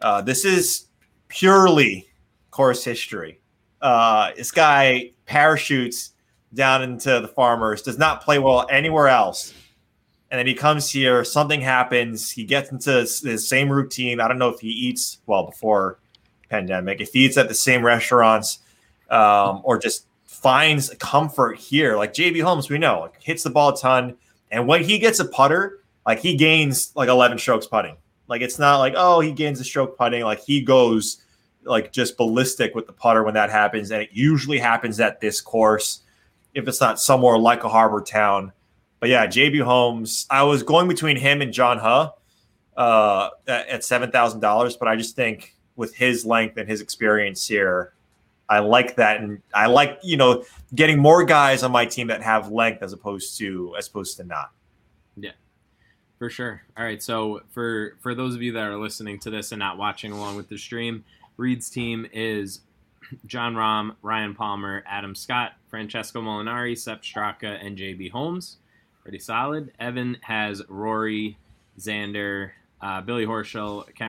Uh, this is purely course history. Uh, this guy parachutes down into the farmers, does not play well anywhere else. And then he comes here, something happens, he gets into the same routine. I don't know if he eats well before pandemic, if he eats at the same restaurants, um, or just finds comfort here. Like JB Holmes, we know, like, hits the ball a ton. And when he gets a putter, like he gains like 11 strokes putting. Like it's not like, oh, he gains a stroke putting. Like he goes like just ballistic with the putter when that happens. And it usually happens at this course if it's not somewhere like a harbor town. But yeah, JB Holmes, I was going between him and John Huh uh, at at $7,000. But I just think with his length and his experience here, I like that. And I like, you know, getting more guys on my team that have length as opposed to, as opposed to not. Yeah, for sure. All right. So for for those of you that are listening to this and not watching along with the stream, Reed's team is Jon Rahm, Ryan Palmer, Adam Scott, Francesco Molinari, Sepp Straka, and JB Holmes. Pretty solid. Evan has Rory, Xander, uh, Billy Horschel. Cam-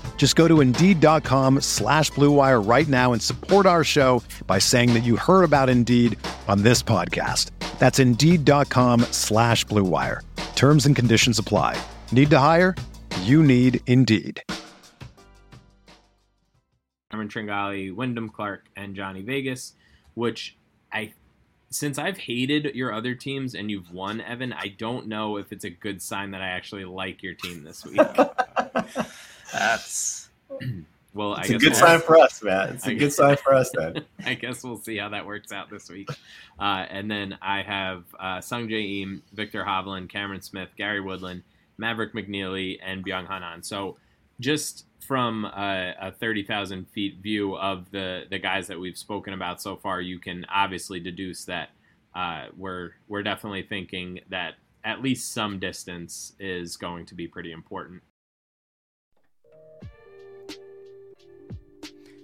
Just go to Indeed.com slash BlueWire right now and support our show by saying that you heard about Indeed on this podcast. That's Indeed.com slash BlueWire. Terms and conditions apply. Need to hire? You need Indeed. Cameron Tringale, Wyndham Clark, and Johnny Vegas, which I since I've hated your other teams and you've won, Evan, I don't know if it's a good sign that I actually like your team this week. That's well, It's I a guess good we'll- sign for us, Matt. It's a I good guess- sign for us then. I guess we'll see how that works out this week. Uh, and then I have uh, Sung Jae Im, Viktor Hovland, Cameron Smith, Gary Woodland, Maverick McNeely, and Byeong Hun An. So just from a, a 30,000 feet view of the, the guys that we've spoken about so far, you can obviously deduce that uh, we're, we're definitely thinking that at least some distance is going to be pretty important.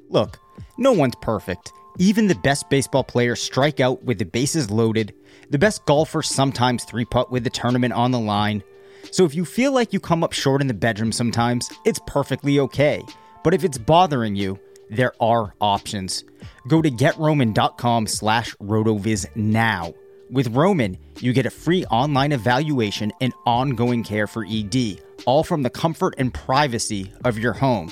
Look, no one's perfect. Even the best baseball players strike out with the bases loaded. The best golfers sometimes three putt with the tournament on the line. So if you feel like you come up short in the bedroom sometimes, it's perfectly okay. But if it's bothering you, there are options. Go to getroman.com slash rotoviz now. With Roman, you get a free online evaluation and ongoing care for ED, all from the comfort and privacy of your home.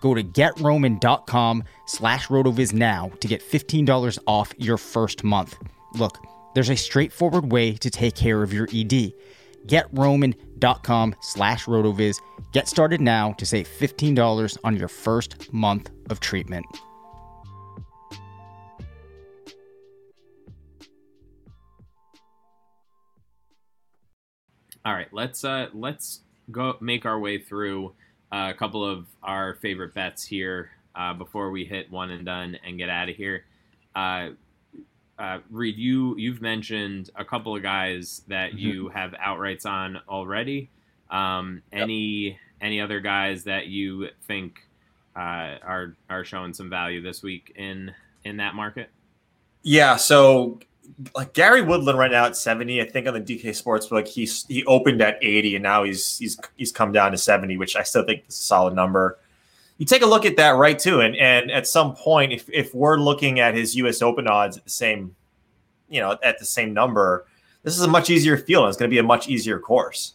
Go to getroman.com slash rotoviz now to get $15 off your first month. Look, there's a straightforward way to take care of your ED. Getroman.com slash rotoviz. Get started now to save $15 on your first month of treatment. All right, let's uh, let's go make our way through a couple of our favorite bets here uh, before we hit one and done and get out of here. Uh, uh, Reed, you you've mentioned a couple of guys that Mhm. you have outrights on already. Um, any any other guys that you think uh, are are showing some value this week in in that market? Yeah, so like Gary Woodland right now at 70, I think on the DK sports Sportsbook, he's he opened at 80 and now he's he's he's come down to 70, which I still think is a solid number. You take a look at that right too, and and at some point, if if we're looking at his US Open odds at the same, you know, at the same number, this is a much easier field. and It's going to be a much easier course.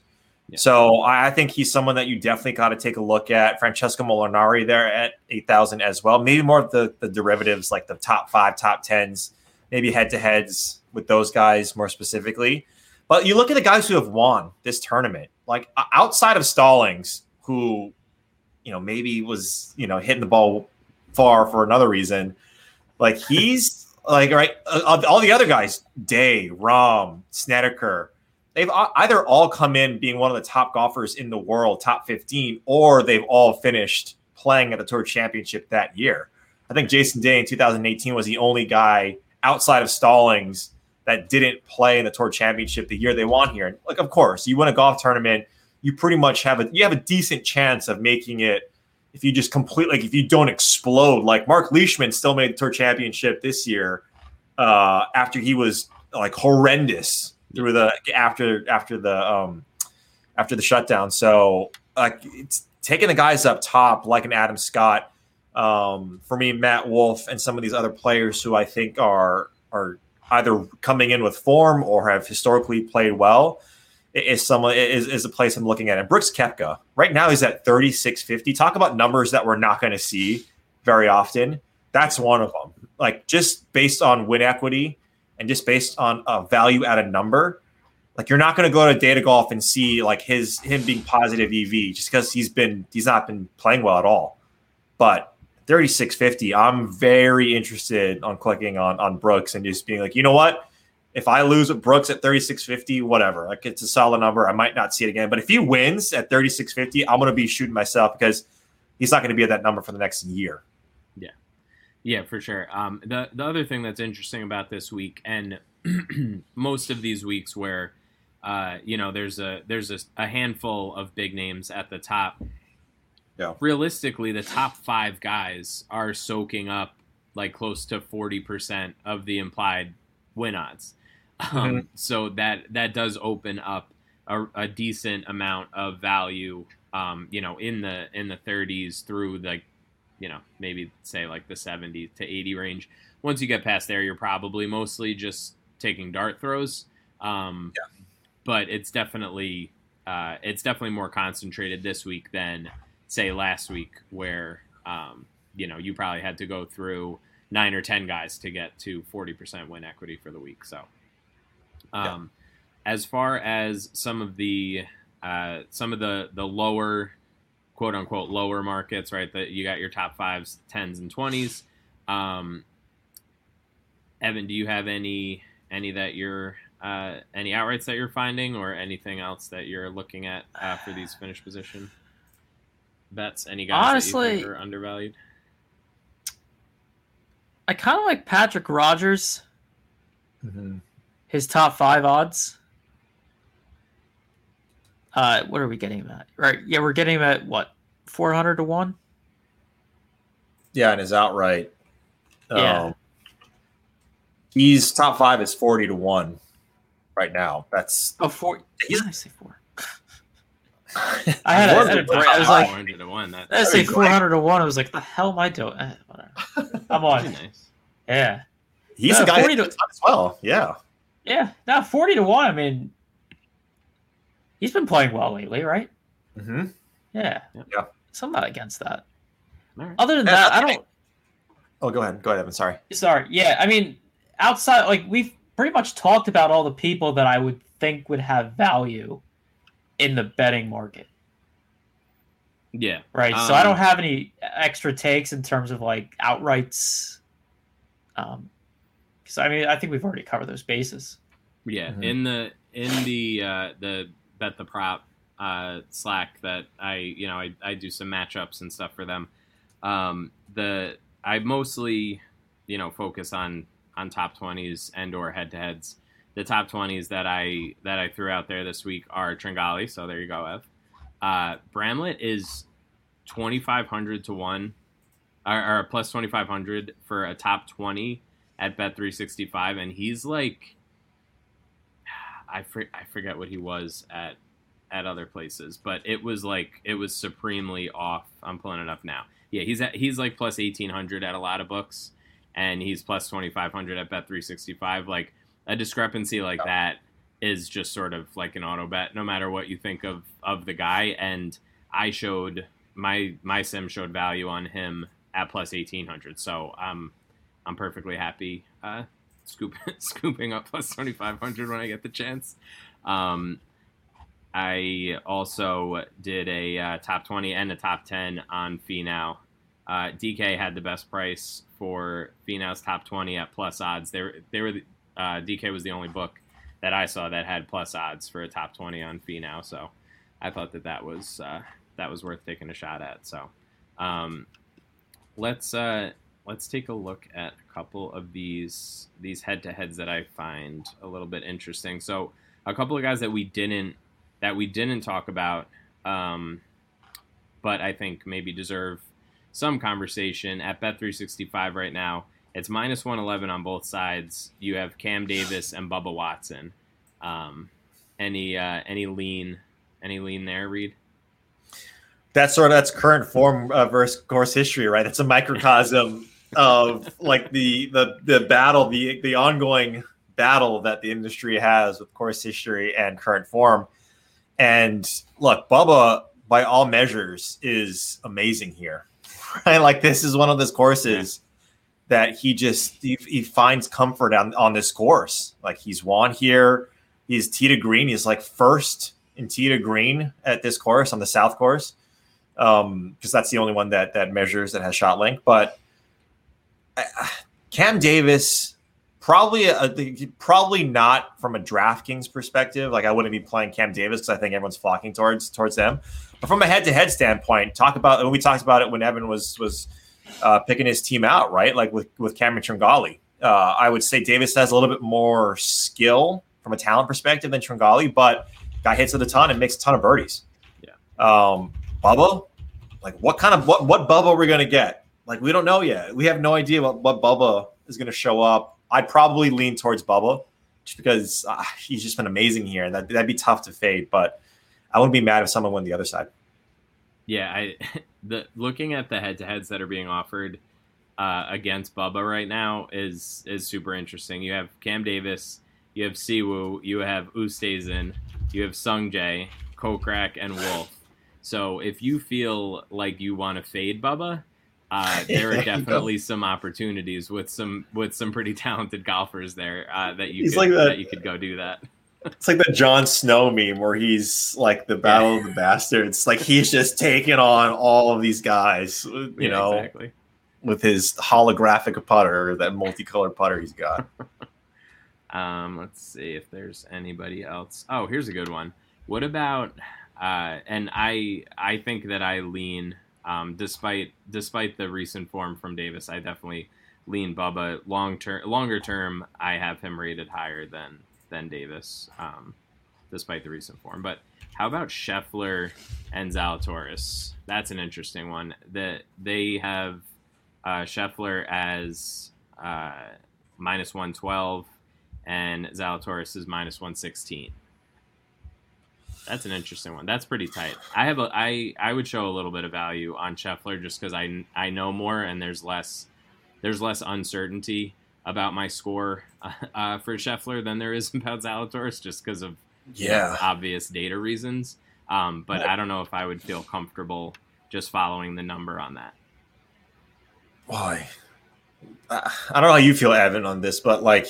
Yeah. So I I think he's someone that you definitely got to take a look at. Francesco Molinari there at 8,000 as well. Maybe more of the, the derivatives, like the top five, top tens, maybe head to heads with those guys more specifically. But you look at the guys who have won this tournament, like outside of Stallings, who, you know, maybe was, you know, hitting the ball far for another reason. Like he's like, right, uh, all the other guys, Day, Rahm, Snedeker, they've either all come in being one of the top golfers in the world, top 15, or they've all finished playing at the Tour Championship that year. I think Jason Day in 2018 was the only guy outside of Stallings that didn't play in the Tour Championship the year they won here. And like, of course, you win a golf tournament, you pretty much have a you have a decent chance of making it if you just complete like if you don't explode. Like Marc Leishman still made the Tour Championship this year uh, after he was like horrendous through the after after the um after the shutdown. So like it's taking the guys up top like an Adam Scott. Um, for me, Matt Wolff and some of these other players who I think are are either coming in with form or have historically played well. is someone is, is a place I'm looking at. And Brooks Koepka right now is at 3650. Talk about numbers that we're not going to see very often. That's one of them. Like just based on win equity and just based on a value at a number, like you're not going to go to data golf and see like his him being positive EV just because he's been he's not been playing well at all. But 3650, I'm very interested on clicking on on Brooks and just being like, you know what? If I lose Brooks at 3650, whatever. Like it's a solid number. I might not see it again. But if he wins at 3650, I'm gonna be shooting myself because he's not gonna be at that number for the next year. Yeah. Yeah, for sure. Um, the the other thing that's interesting about this week and most of these weeks where uh, you know there's a there's a, a handful of big names at the top Yeah. realistically the top five guys are soaking up like close to 40% of the implied win odds. Um, so that that does open up a, a decent amount of value um, you know in the in the 30s through like you know maybe say like the 70 to 80 range. Once you get past there you're probably mostly just taking dart throws. Um, but it's definitely uh, it's definitely more concentrated this week than say last week where um, you know you probably had to go through nine or ten guys to get to 40% win equity for the week. So um, as far as some of the uh, some of the the lower quote unquote lower markets right that you got your top fives tens and 20s um, evan do you have any any that you're uh, any outrights that you're finding or anything else that you're looking at uh, for these finish position bets any guys that you Honestly- think are undervalued I kind of like Patrick Rodgers, Mm-hmm. his top five odds. Uh, what are we getting him at? Right, yeah, we're getting him at what, four hundred to one? Yeah, and his outright. Yeah. Um, he's top five is 40 to 1 right now. That's Oh, four. He's- Did I say four? I had a- One I had a of I was like- five. 400 to 1 that, Did I say you go. four hundred to one? I was like, the hell am I doing? Eh, whatever. I'm on. nice Yeah, he's Yeah, a guy 40 to- as well. Yeah. yeah. Now forty to one. I mean, he's been playing well lately, right? Mm-hmm. Yeah. Yeah. So I'm not against that. All right. Other than Yeah, that, I I don't. think- Oh, go ahead. Go ahead. I'm sorry. Sorry. Yeah, I mean, outside, like we've pretty much talked about all the people that I would think would have value in the betting market, yeah right? so I Um, don't have any extra takes in terms of like outrights. Um, because I mean, I think we've already covered those bases. Yeah, Mhm. in the in the uh, the bet the prop uh, Slack that I you know I, I do some matchups and stuff for them. Um, the I mostly you know focus on on top twenties and or head to heads. The top twenties that I that I threw out there this week are Tringale. So there you go, Ev. Uh, Bramlett is twenty five hundred to one, or, or plus twenty five hundred for a top twenty at Bet three sixty five, and he's like I for, I forget what he was at at other places, but it was like it was supremely off. I'm pulling it up now. Yeah, he's at he's like plus eighteen hundred at a lot of books, and he's plus twenty five hundred at Bet three sixty five. Like a discrepancy like that is just sort of like an auto bet, no matter what you think of of the guy. And I showed my my sim showed value on him at plus eighteen hundred, so I'm I'm perfectly happy uh, scoop, scooping up plus 2500 when I get the chance. Um, I also did a uh, top 20 and a top 10 on Finau. Uh, DK had the best price for Finau's top 20 at plus odds. They were, they were the, uh, DK was the only book that I saw that had plus odds for a top 20 on Finau. So I thought that that was uh, that was worth taking a shot at. So um, let's uh, let's take a look at a couple of these these head to heads that I find a little bit interesting. So a couple of guys that we didn't that we didn't talk about, um, but I think maybe deserve some conversation at Bet three sixty five right now. It's minus one eleven on both sides. You have Cam Davis and Bubba Watson. Um, any uh, any lean any lean there, Reed? That's sort of that's current form uh, versus course history, right? That's a microcosm of like the the the battle, the the ongoing battle that the industry has with course history and current form. And look, Bubba, by all measures, is amazing here. Right? Like this is one of those courses. That he just he, he, finds comfort on, on this course. Like he's won here. He's tee to green. He's like first in tee to green at this course on the south course. Um, because that's the only one that that measures that has shot length. But uh, Cam Davis probably a, probably not from a DraftKings perspective. Like I wouldn't be playing Cam Davis because I think everyone's flocking towards towards them. But from a head to head standpoint, talk about when we talked about it when Evan was was uh, picking his team out, right? Like with with Cameron Tringale. Uh, I would say Davis has a little bit more skill from a talent perspective than Tringale, but guy hits it a ton and makes a ton of birdies. Yeah. Um, Bubba, like what kind of what what Bubba we're gonna get? Like we don't know yet. We have no idea what what Bubba is gonna show up. I'd probably lean towards Bubba just because uh, he's just been amazing here. And that that'd be tough to fade, but I wouldn't be mad if someone went the other side. Yeah, I the looking at the head to heads that are being offered uh, against Bubba right now is is super interesting. You have Cam Davis, you have Siwoo, you have Oosthuizen, you have Sungjae, Kokrak, and Wolff. So if you feel like you want to fade Bubba, uh, there are definitely some opportunities with some with some pretty talented golfers there uh, that you could, like that. that you could go do that. It's like the Jon Snow meme where he's like the Battle yeah. of the Bastards. Like he's just taking on all of these guys, you yeah, know, exactly. with his holographic putter, that multicolored putter he's got. um, let's see if there's anybody else. Oh, here's a good one. What about? Uh, and I I think that I lean, um, despite despite the recent form from Davis, I definitely lean Bubba long term. Longer term, I have him rated higher than than Davis, um, despite the recent form. But how about Scheffler and Zalatoris? That's an interesting one. That they have uh, Scheffler as uh, minus one twelve, and Zalatoris is minus one sixteen. That's an interesting one. That's pretty tight. I have a I I would show a little bit of value on Scheffler just because I I know more and there's less there's less uncertainty about my score uh, for Scheffler than there is about Zalatoris, just because of yeah know, obvious data reasons. Um, but I don't know if I would feel comfortable just following the number on that. Why? I don't know how you feel, Evan, on this, but like,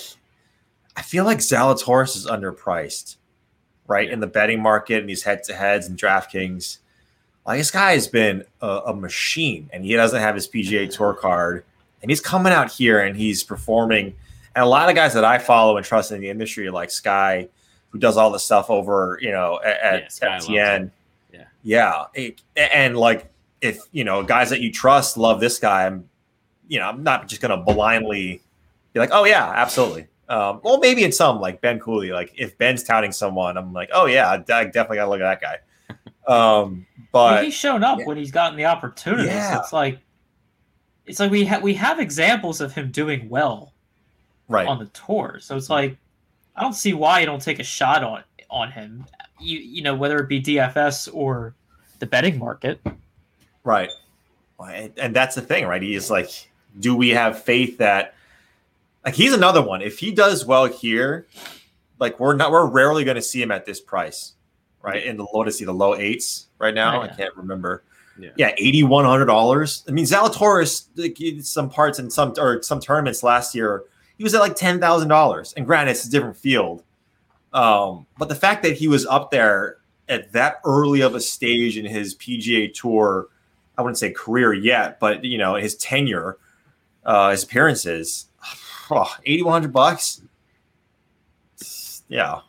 I feel like Zalatoris is underpriced, right? Yeah. In the betting market and these head to heads and DraftKings. Like, this guy has been a, a machine and he doesn't have his PGA Tour card and he's coming out here and he's performing. And a lot of guys that I follow and trust in the industry, like Sky, who does all the stuff over, you know, at, yeah, FTN. Yeah, yeah, it, and like if you know guys that you trust love this guy, I'm, you know, I'm not just gonna blindly be like, oh yeah, absolutely. Um, well, maybe in some like Ben Cooley, like if Ben's touting someone, I'm like, oh yeah, I definitely gotta look at that guy. Um, but he's shown up yeah. when he's gotten the opportunity. Yeah. It's like it's like we have we have examples of him doing well right on the tour. So it's like I don't see why you don't take a shot on on him. You you know whether it be DFS or the betting market. Right. And that's the thing, right? He is like, do we have faith that like he's another one. If he does well here, like we're not we're rarely going to see him at this price, right? In the low to see the low eights right now. Oh, yeah. I can't remember. Yeah, eighty one hundred dollars. I mean, Zalatoris, like, some parts in some or some tournaments last year, he was at like ten thousand dollars. And granted, it's a different field, um, but the fact that he was up there at that early of a stage in his PGA Tour, I wouldn't say career yet, but you know his tenure, uh, his appearances, oh, eighty one hundred bucks. Yeah,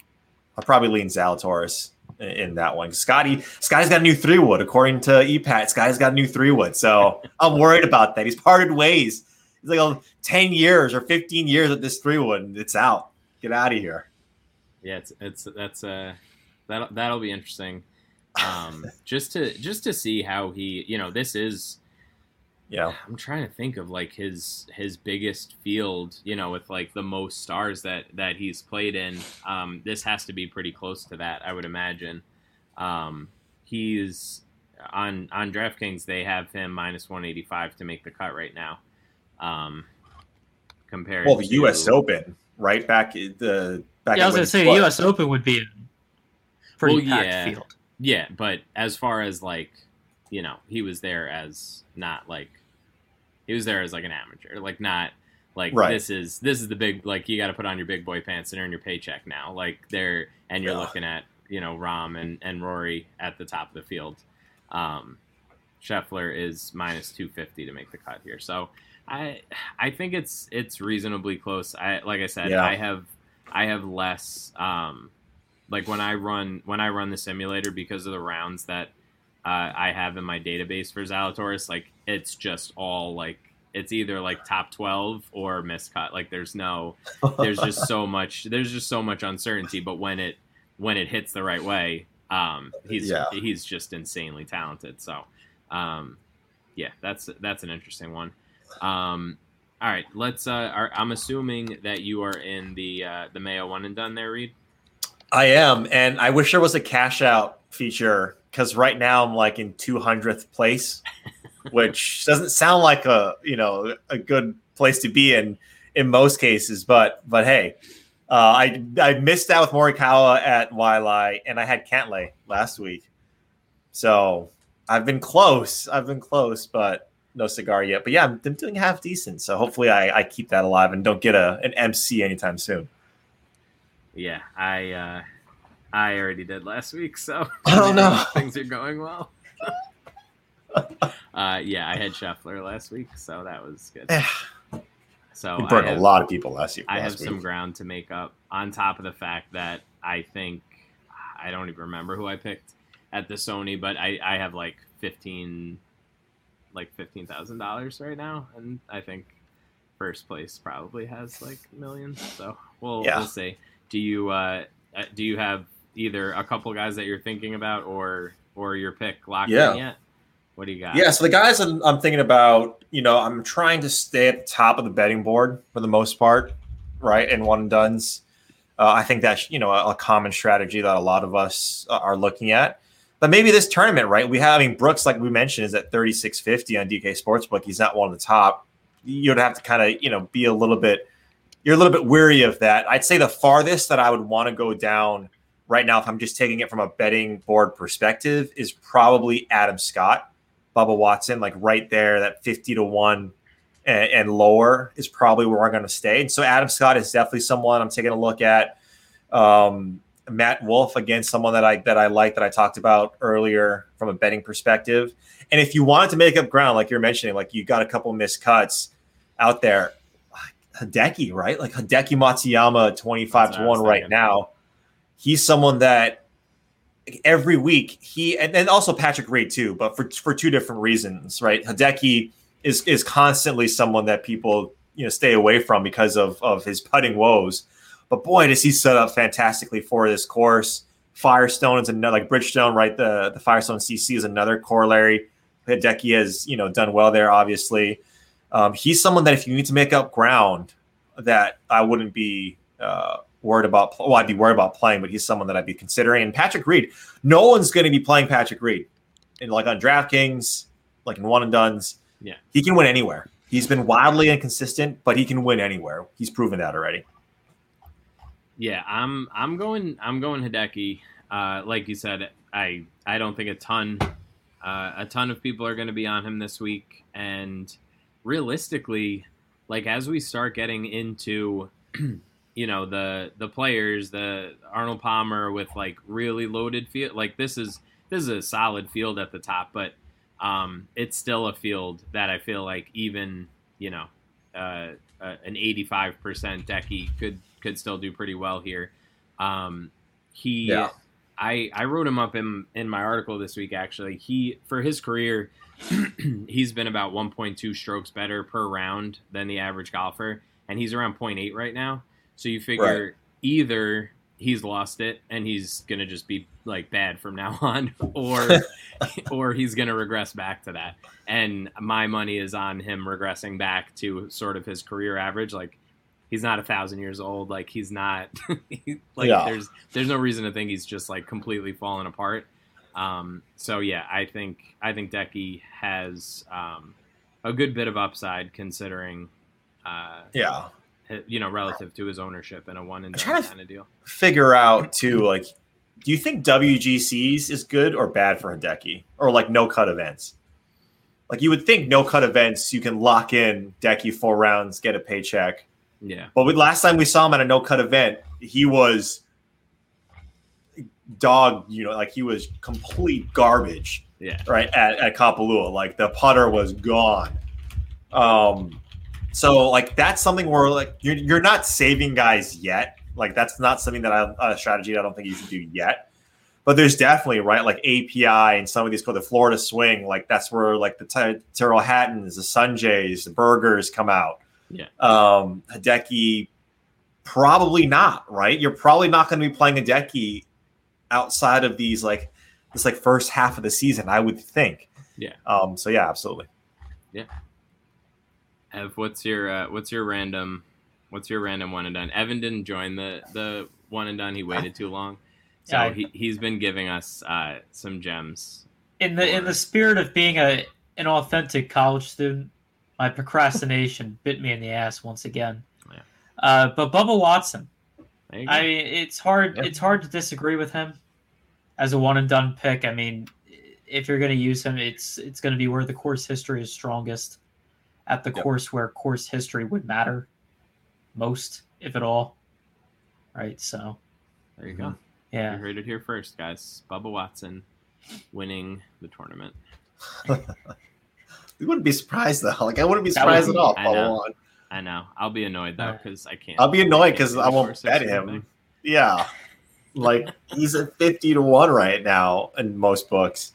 I'll probably lean Zalatoris in that one. Scotty, Scotty's got a new three wood, according to EPAT. Scotty's got a new three wood, so I'm worried about that. He's parted ways. He's like oh, 10 years or 15 years at this three wood, and it's out. Get out of here. Yeah, it's it's that's uh that'll that'll be interesting. Um, just to just to see how he, you know, this is yeah i'm trying to think of like his his biggest field you know with like the most stars that that he's played in um this has to be pretty close to that i would imagine um he's on on draftkings they have him minus 185 to make the cut right now um compared well the us open right back the back yeah i was gonna say the us open would be a pretty Well, packed yeah. field. Yeah, but as far as like, you know, he was there as not like he was there as like an amateur, like not like Right. this is this is the big like you got to put on your big boy pants and earn your paycheck now. Like they're and you're Yeah. looking at you know Rahm and and Rory at the top of the field. Um, Scheffler is minus two fifty to make the cut here, so I I think it's it's reasonably close. I like I said, Yeah. I have I have less um like when I run when I run the simulator because of the rounds that uh, I have in my database for Zalatoris, like it's just all like it's either like top twelve or miscut. Like there's no there's just so much there's just so much uncertainty. But when it when it hits the right way, um, he's Yeah. he's just insanely talented. So um, yeah, that's that's an interesting one. Um, all right, let's. Uh, are, I'm assuming that you are in the uh, the Mayo one and done there, Reed. I am, and I wish there was a cash out feature because right now I'm like in 200th place, which doesn't sound like a you know a good place to be in in most cases. But but hey, uh, I I missed out with Morikawa at Wiley, and I had Cantlay last week, so I've been close. I've been close, but no cigar yet. But yeah, I'm, I'm doing half decent. So hopefully I, I keep that alive and don't get a an MC anytime soon. Yeah, I uh, I already did last week, so Oh, no. things are going well. uh, yeah, I had Scheffler last week, so that was good. So We I burned a lot of people last year. I have last some ground to make up on top of the fact that I think I don't even remember who I picked at the Sony, but I, I have like fifteen like fifteen thousand dollars right now, and I think first place probably has like millions. So we'll Yeah. we'll see. Do you uh uh, do you have either a couple guys that you're thinking about or or your pick locked Yeah. in yet? What do you got? Yeah, so the guys I'm, I'm thinking about, you know, I'm trying to stay at the top of the betting board for the most part, right? And one and duns. Uh, I think that's you know a, a common strategy that a lot of us uh, are looking at. But maybe this tournament, right? We have, I mean, Brooks, like we mentioned, is at 3650 on DK Sportsbook. He's not one of the top. You'd have to kind of, you know, be a little bit, you're a little bit weary of that. I'd say the farthest that I would want to go down right now, if I'm just taking it from a betting board perspective, is probably Adam Scott. Bubba Watson, like right there, that 50 to 1 and, and lower is probably where we're going to stay. And so Adam Scott is definitely someone I'm taking a look at. Um, Matt Wolff, again, someone that I that I like that I talked about earlier from a betting perspective. And if you wanted to make up ground, like you're mentioning, like you got a couple missed cuts out there, Hideki, right? Like Hideki Matsuyama, 25 to what I was 1 right now. He's someone that every week he and, and also Patrick Reed too, but for for two different reasons, right? Hideki is is constantly someone that people you know stay away from because of of his putting woes. But boy, does he set up fantastically for this course. Firestone is another like Bridgestone, right? The the Firestone CC is another corollary. Hideki has you know done well there, obviously. Um, he's someone that if you need to make up ground, that I wouldn't be uh, worried about. Well, I'd be worried about playing, but he's someone that I'd be considering. And Patrick Reed, no one's going to be playing Patrick Reed, and like on DraftKings, like in one and duns. Yeah. he can win anywhere. He's been wildly inconsistent, but he can win anywhere. He's proven that already. Yeah, I'm I'm going I'm going Hideki. Uh, like you said, I I don't think a ton uh, a ton of people are going to be on him this week, and realistically, like as we start getting into you know the the players, the Arnold Palmer with like really loaded field, like this is this is a solid field at the top, but um, it's still a field that I feel like even you know uh, uh, an 85% Decky could could still do pretty well here. Um, he, Yeah. I I wrote him up in in my article this week. Actually, he for his career, he's been about 1.2 strokes better per round than the average golfer, and he's around 0.8 right now. So you figure either he's lost it and he's gonna just be like bad from now on, or or he's gonna regress back to that. And my money is on him regressing back to sort of his career average. Like he's not a thousand years old. Like he's not like Yeah. there's there's no reason to think he's just like completely fallen apart. Um, so yeah, I think I think Decky has um, a good bit of upside considering, uh, Yeah, you know, relative to his ownership in a one and done kind of deal. figure out too, like do you think WGCs is good or bad for Hideki or like no cut events? Like you would think no cut events, you can lock in Decky four rounds, get a paycheck. Yeah. But with last time we saw him at a no cut event, he was dog, you know, like he was complete garbage. Yeah. Right at, at Kapalua. Like the putter was gone. Um so like that's something where like you're you're not saving guys yet. Like that's not something that I a strategy I don't think you should do yet. But there's definitely right like API and some of these called the Florida swing. Like that's where like the Ty- Tyrrell Hattons, the Sungjaes, the Bergers come out. Yeah. Um, Hideki, probably not. Right. You're probably not going to be playing Hideki outside of these like this like first half of the season. I would think. Yeah. Um. So yeah, absolutely. Ev, what's your uh, what's your random what's your random one and done? Evan didn't join the the one and done. He waited too long, so Yeah. he he's been giving us uh, some gems. in the in the spirit of being a an authentic college student, my procrastination bit me in the ass once again. Yeah. Uh, but Bubba Watson, There you go. I mean, it's hard. It's hard to disagree with him as a one and done pick. I mean, if you're going to use him, it's it's going to be where the course history is strongest, at the Yep. course where course history would matter most, if at all. Right. So there you go. yeah, You heard it here first, guys. Bubba Watson winning the tournament. We wouldn't be surprised though. Like I wouldn't be That would surprised be- at all. I know. I know. I'll be annoyed though because I can't. I'll be annoyed because I won't bet him. Yeah. Like he's at 50 to 1 right now in most books.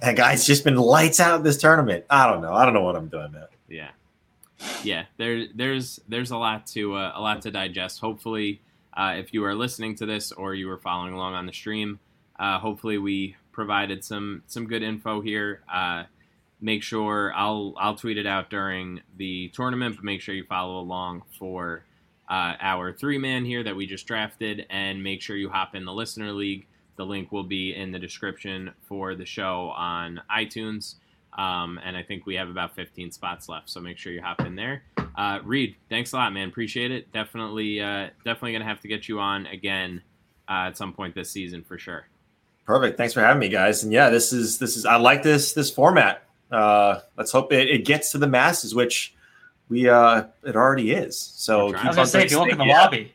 And guy's just been lights out of this tournament. I don't know. I don't know what I'm doing, man. Yeah, yeah. There, there's, there's a lot to, uh, a lot to digest. Hopefully, uh, if you are listening to this or you were following along on the stream, uh, hopefully we provided some, some good info here. Uh, make sure I'll, I'll tweet it out during the tournament, but make sure you follow along for uh, our three man here that we just drafted, and make sure you hop in the listener league. The link will be in the description for the show on iTunes. Um, and I think we have about 15 spots left, so make sure you hop in there. Uh, Reed, thanks a lot, man. Appreciate it. Definitely, uh, definitely gonna have to get you on again uh, at some point this season for sure. Perfect. Thanks for having me, guys. And yeah, this is this is I like this this format. Uh let's hope it, it gets to the masses, which we uh it already is. So We're. I was keep on gonna say if you look in the yeah. lobby,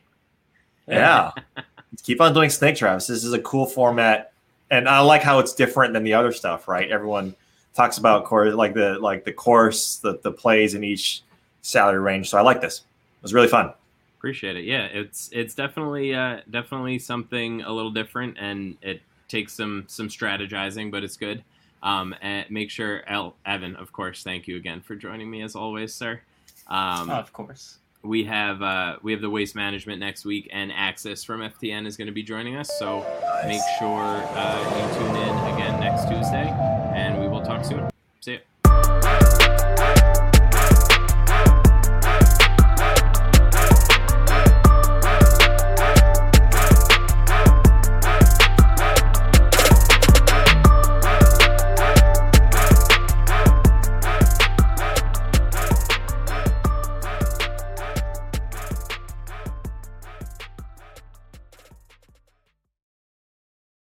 Yeah. Keep on doing snake drafts. This is a cool format. And I like how it's different than the other stuff, right? Everyone talks about course like the like the course, the the plays in each salary range. So I like this. It was really fun. Appreciate it. Yeah, it's it's definitely uh, definitely something a little different, and it takes some some strategizing, but it's good. Um, and make sure, El Evan, of course, thank you again for joining me as always, sir. Um, of course. we have uh, we have the waste management next week, and Axis from FTN is going to be joining us. So make sure uh, you tune in again next Tuesday, and we will talk soon. See ya.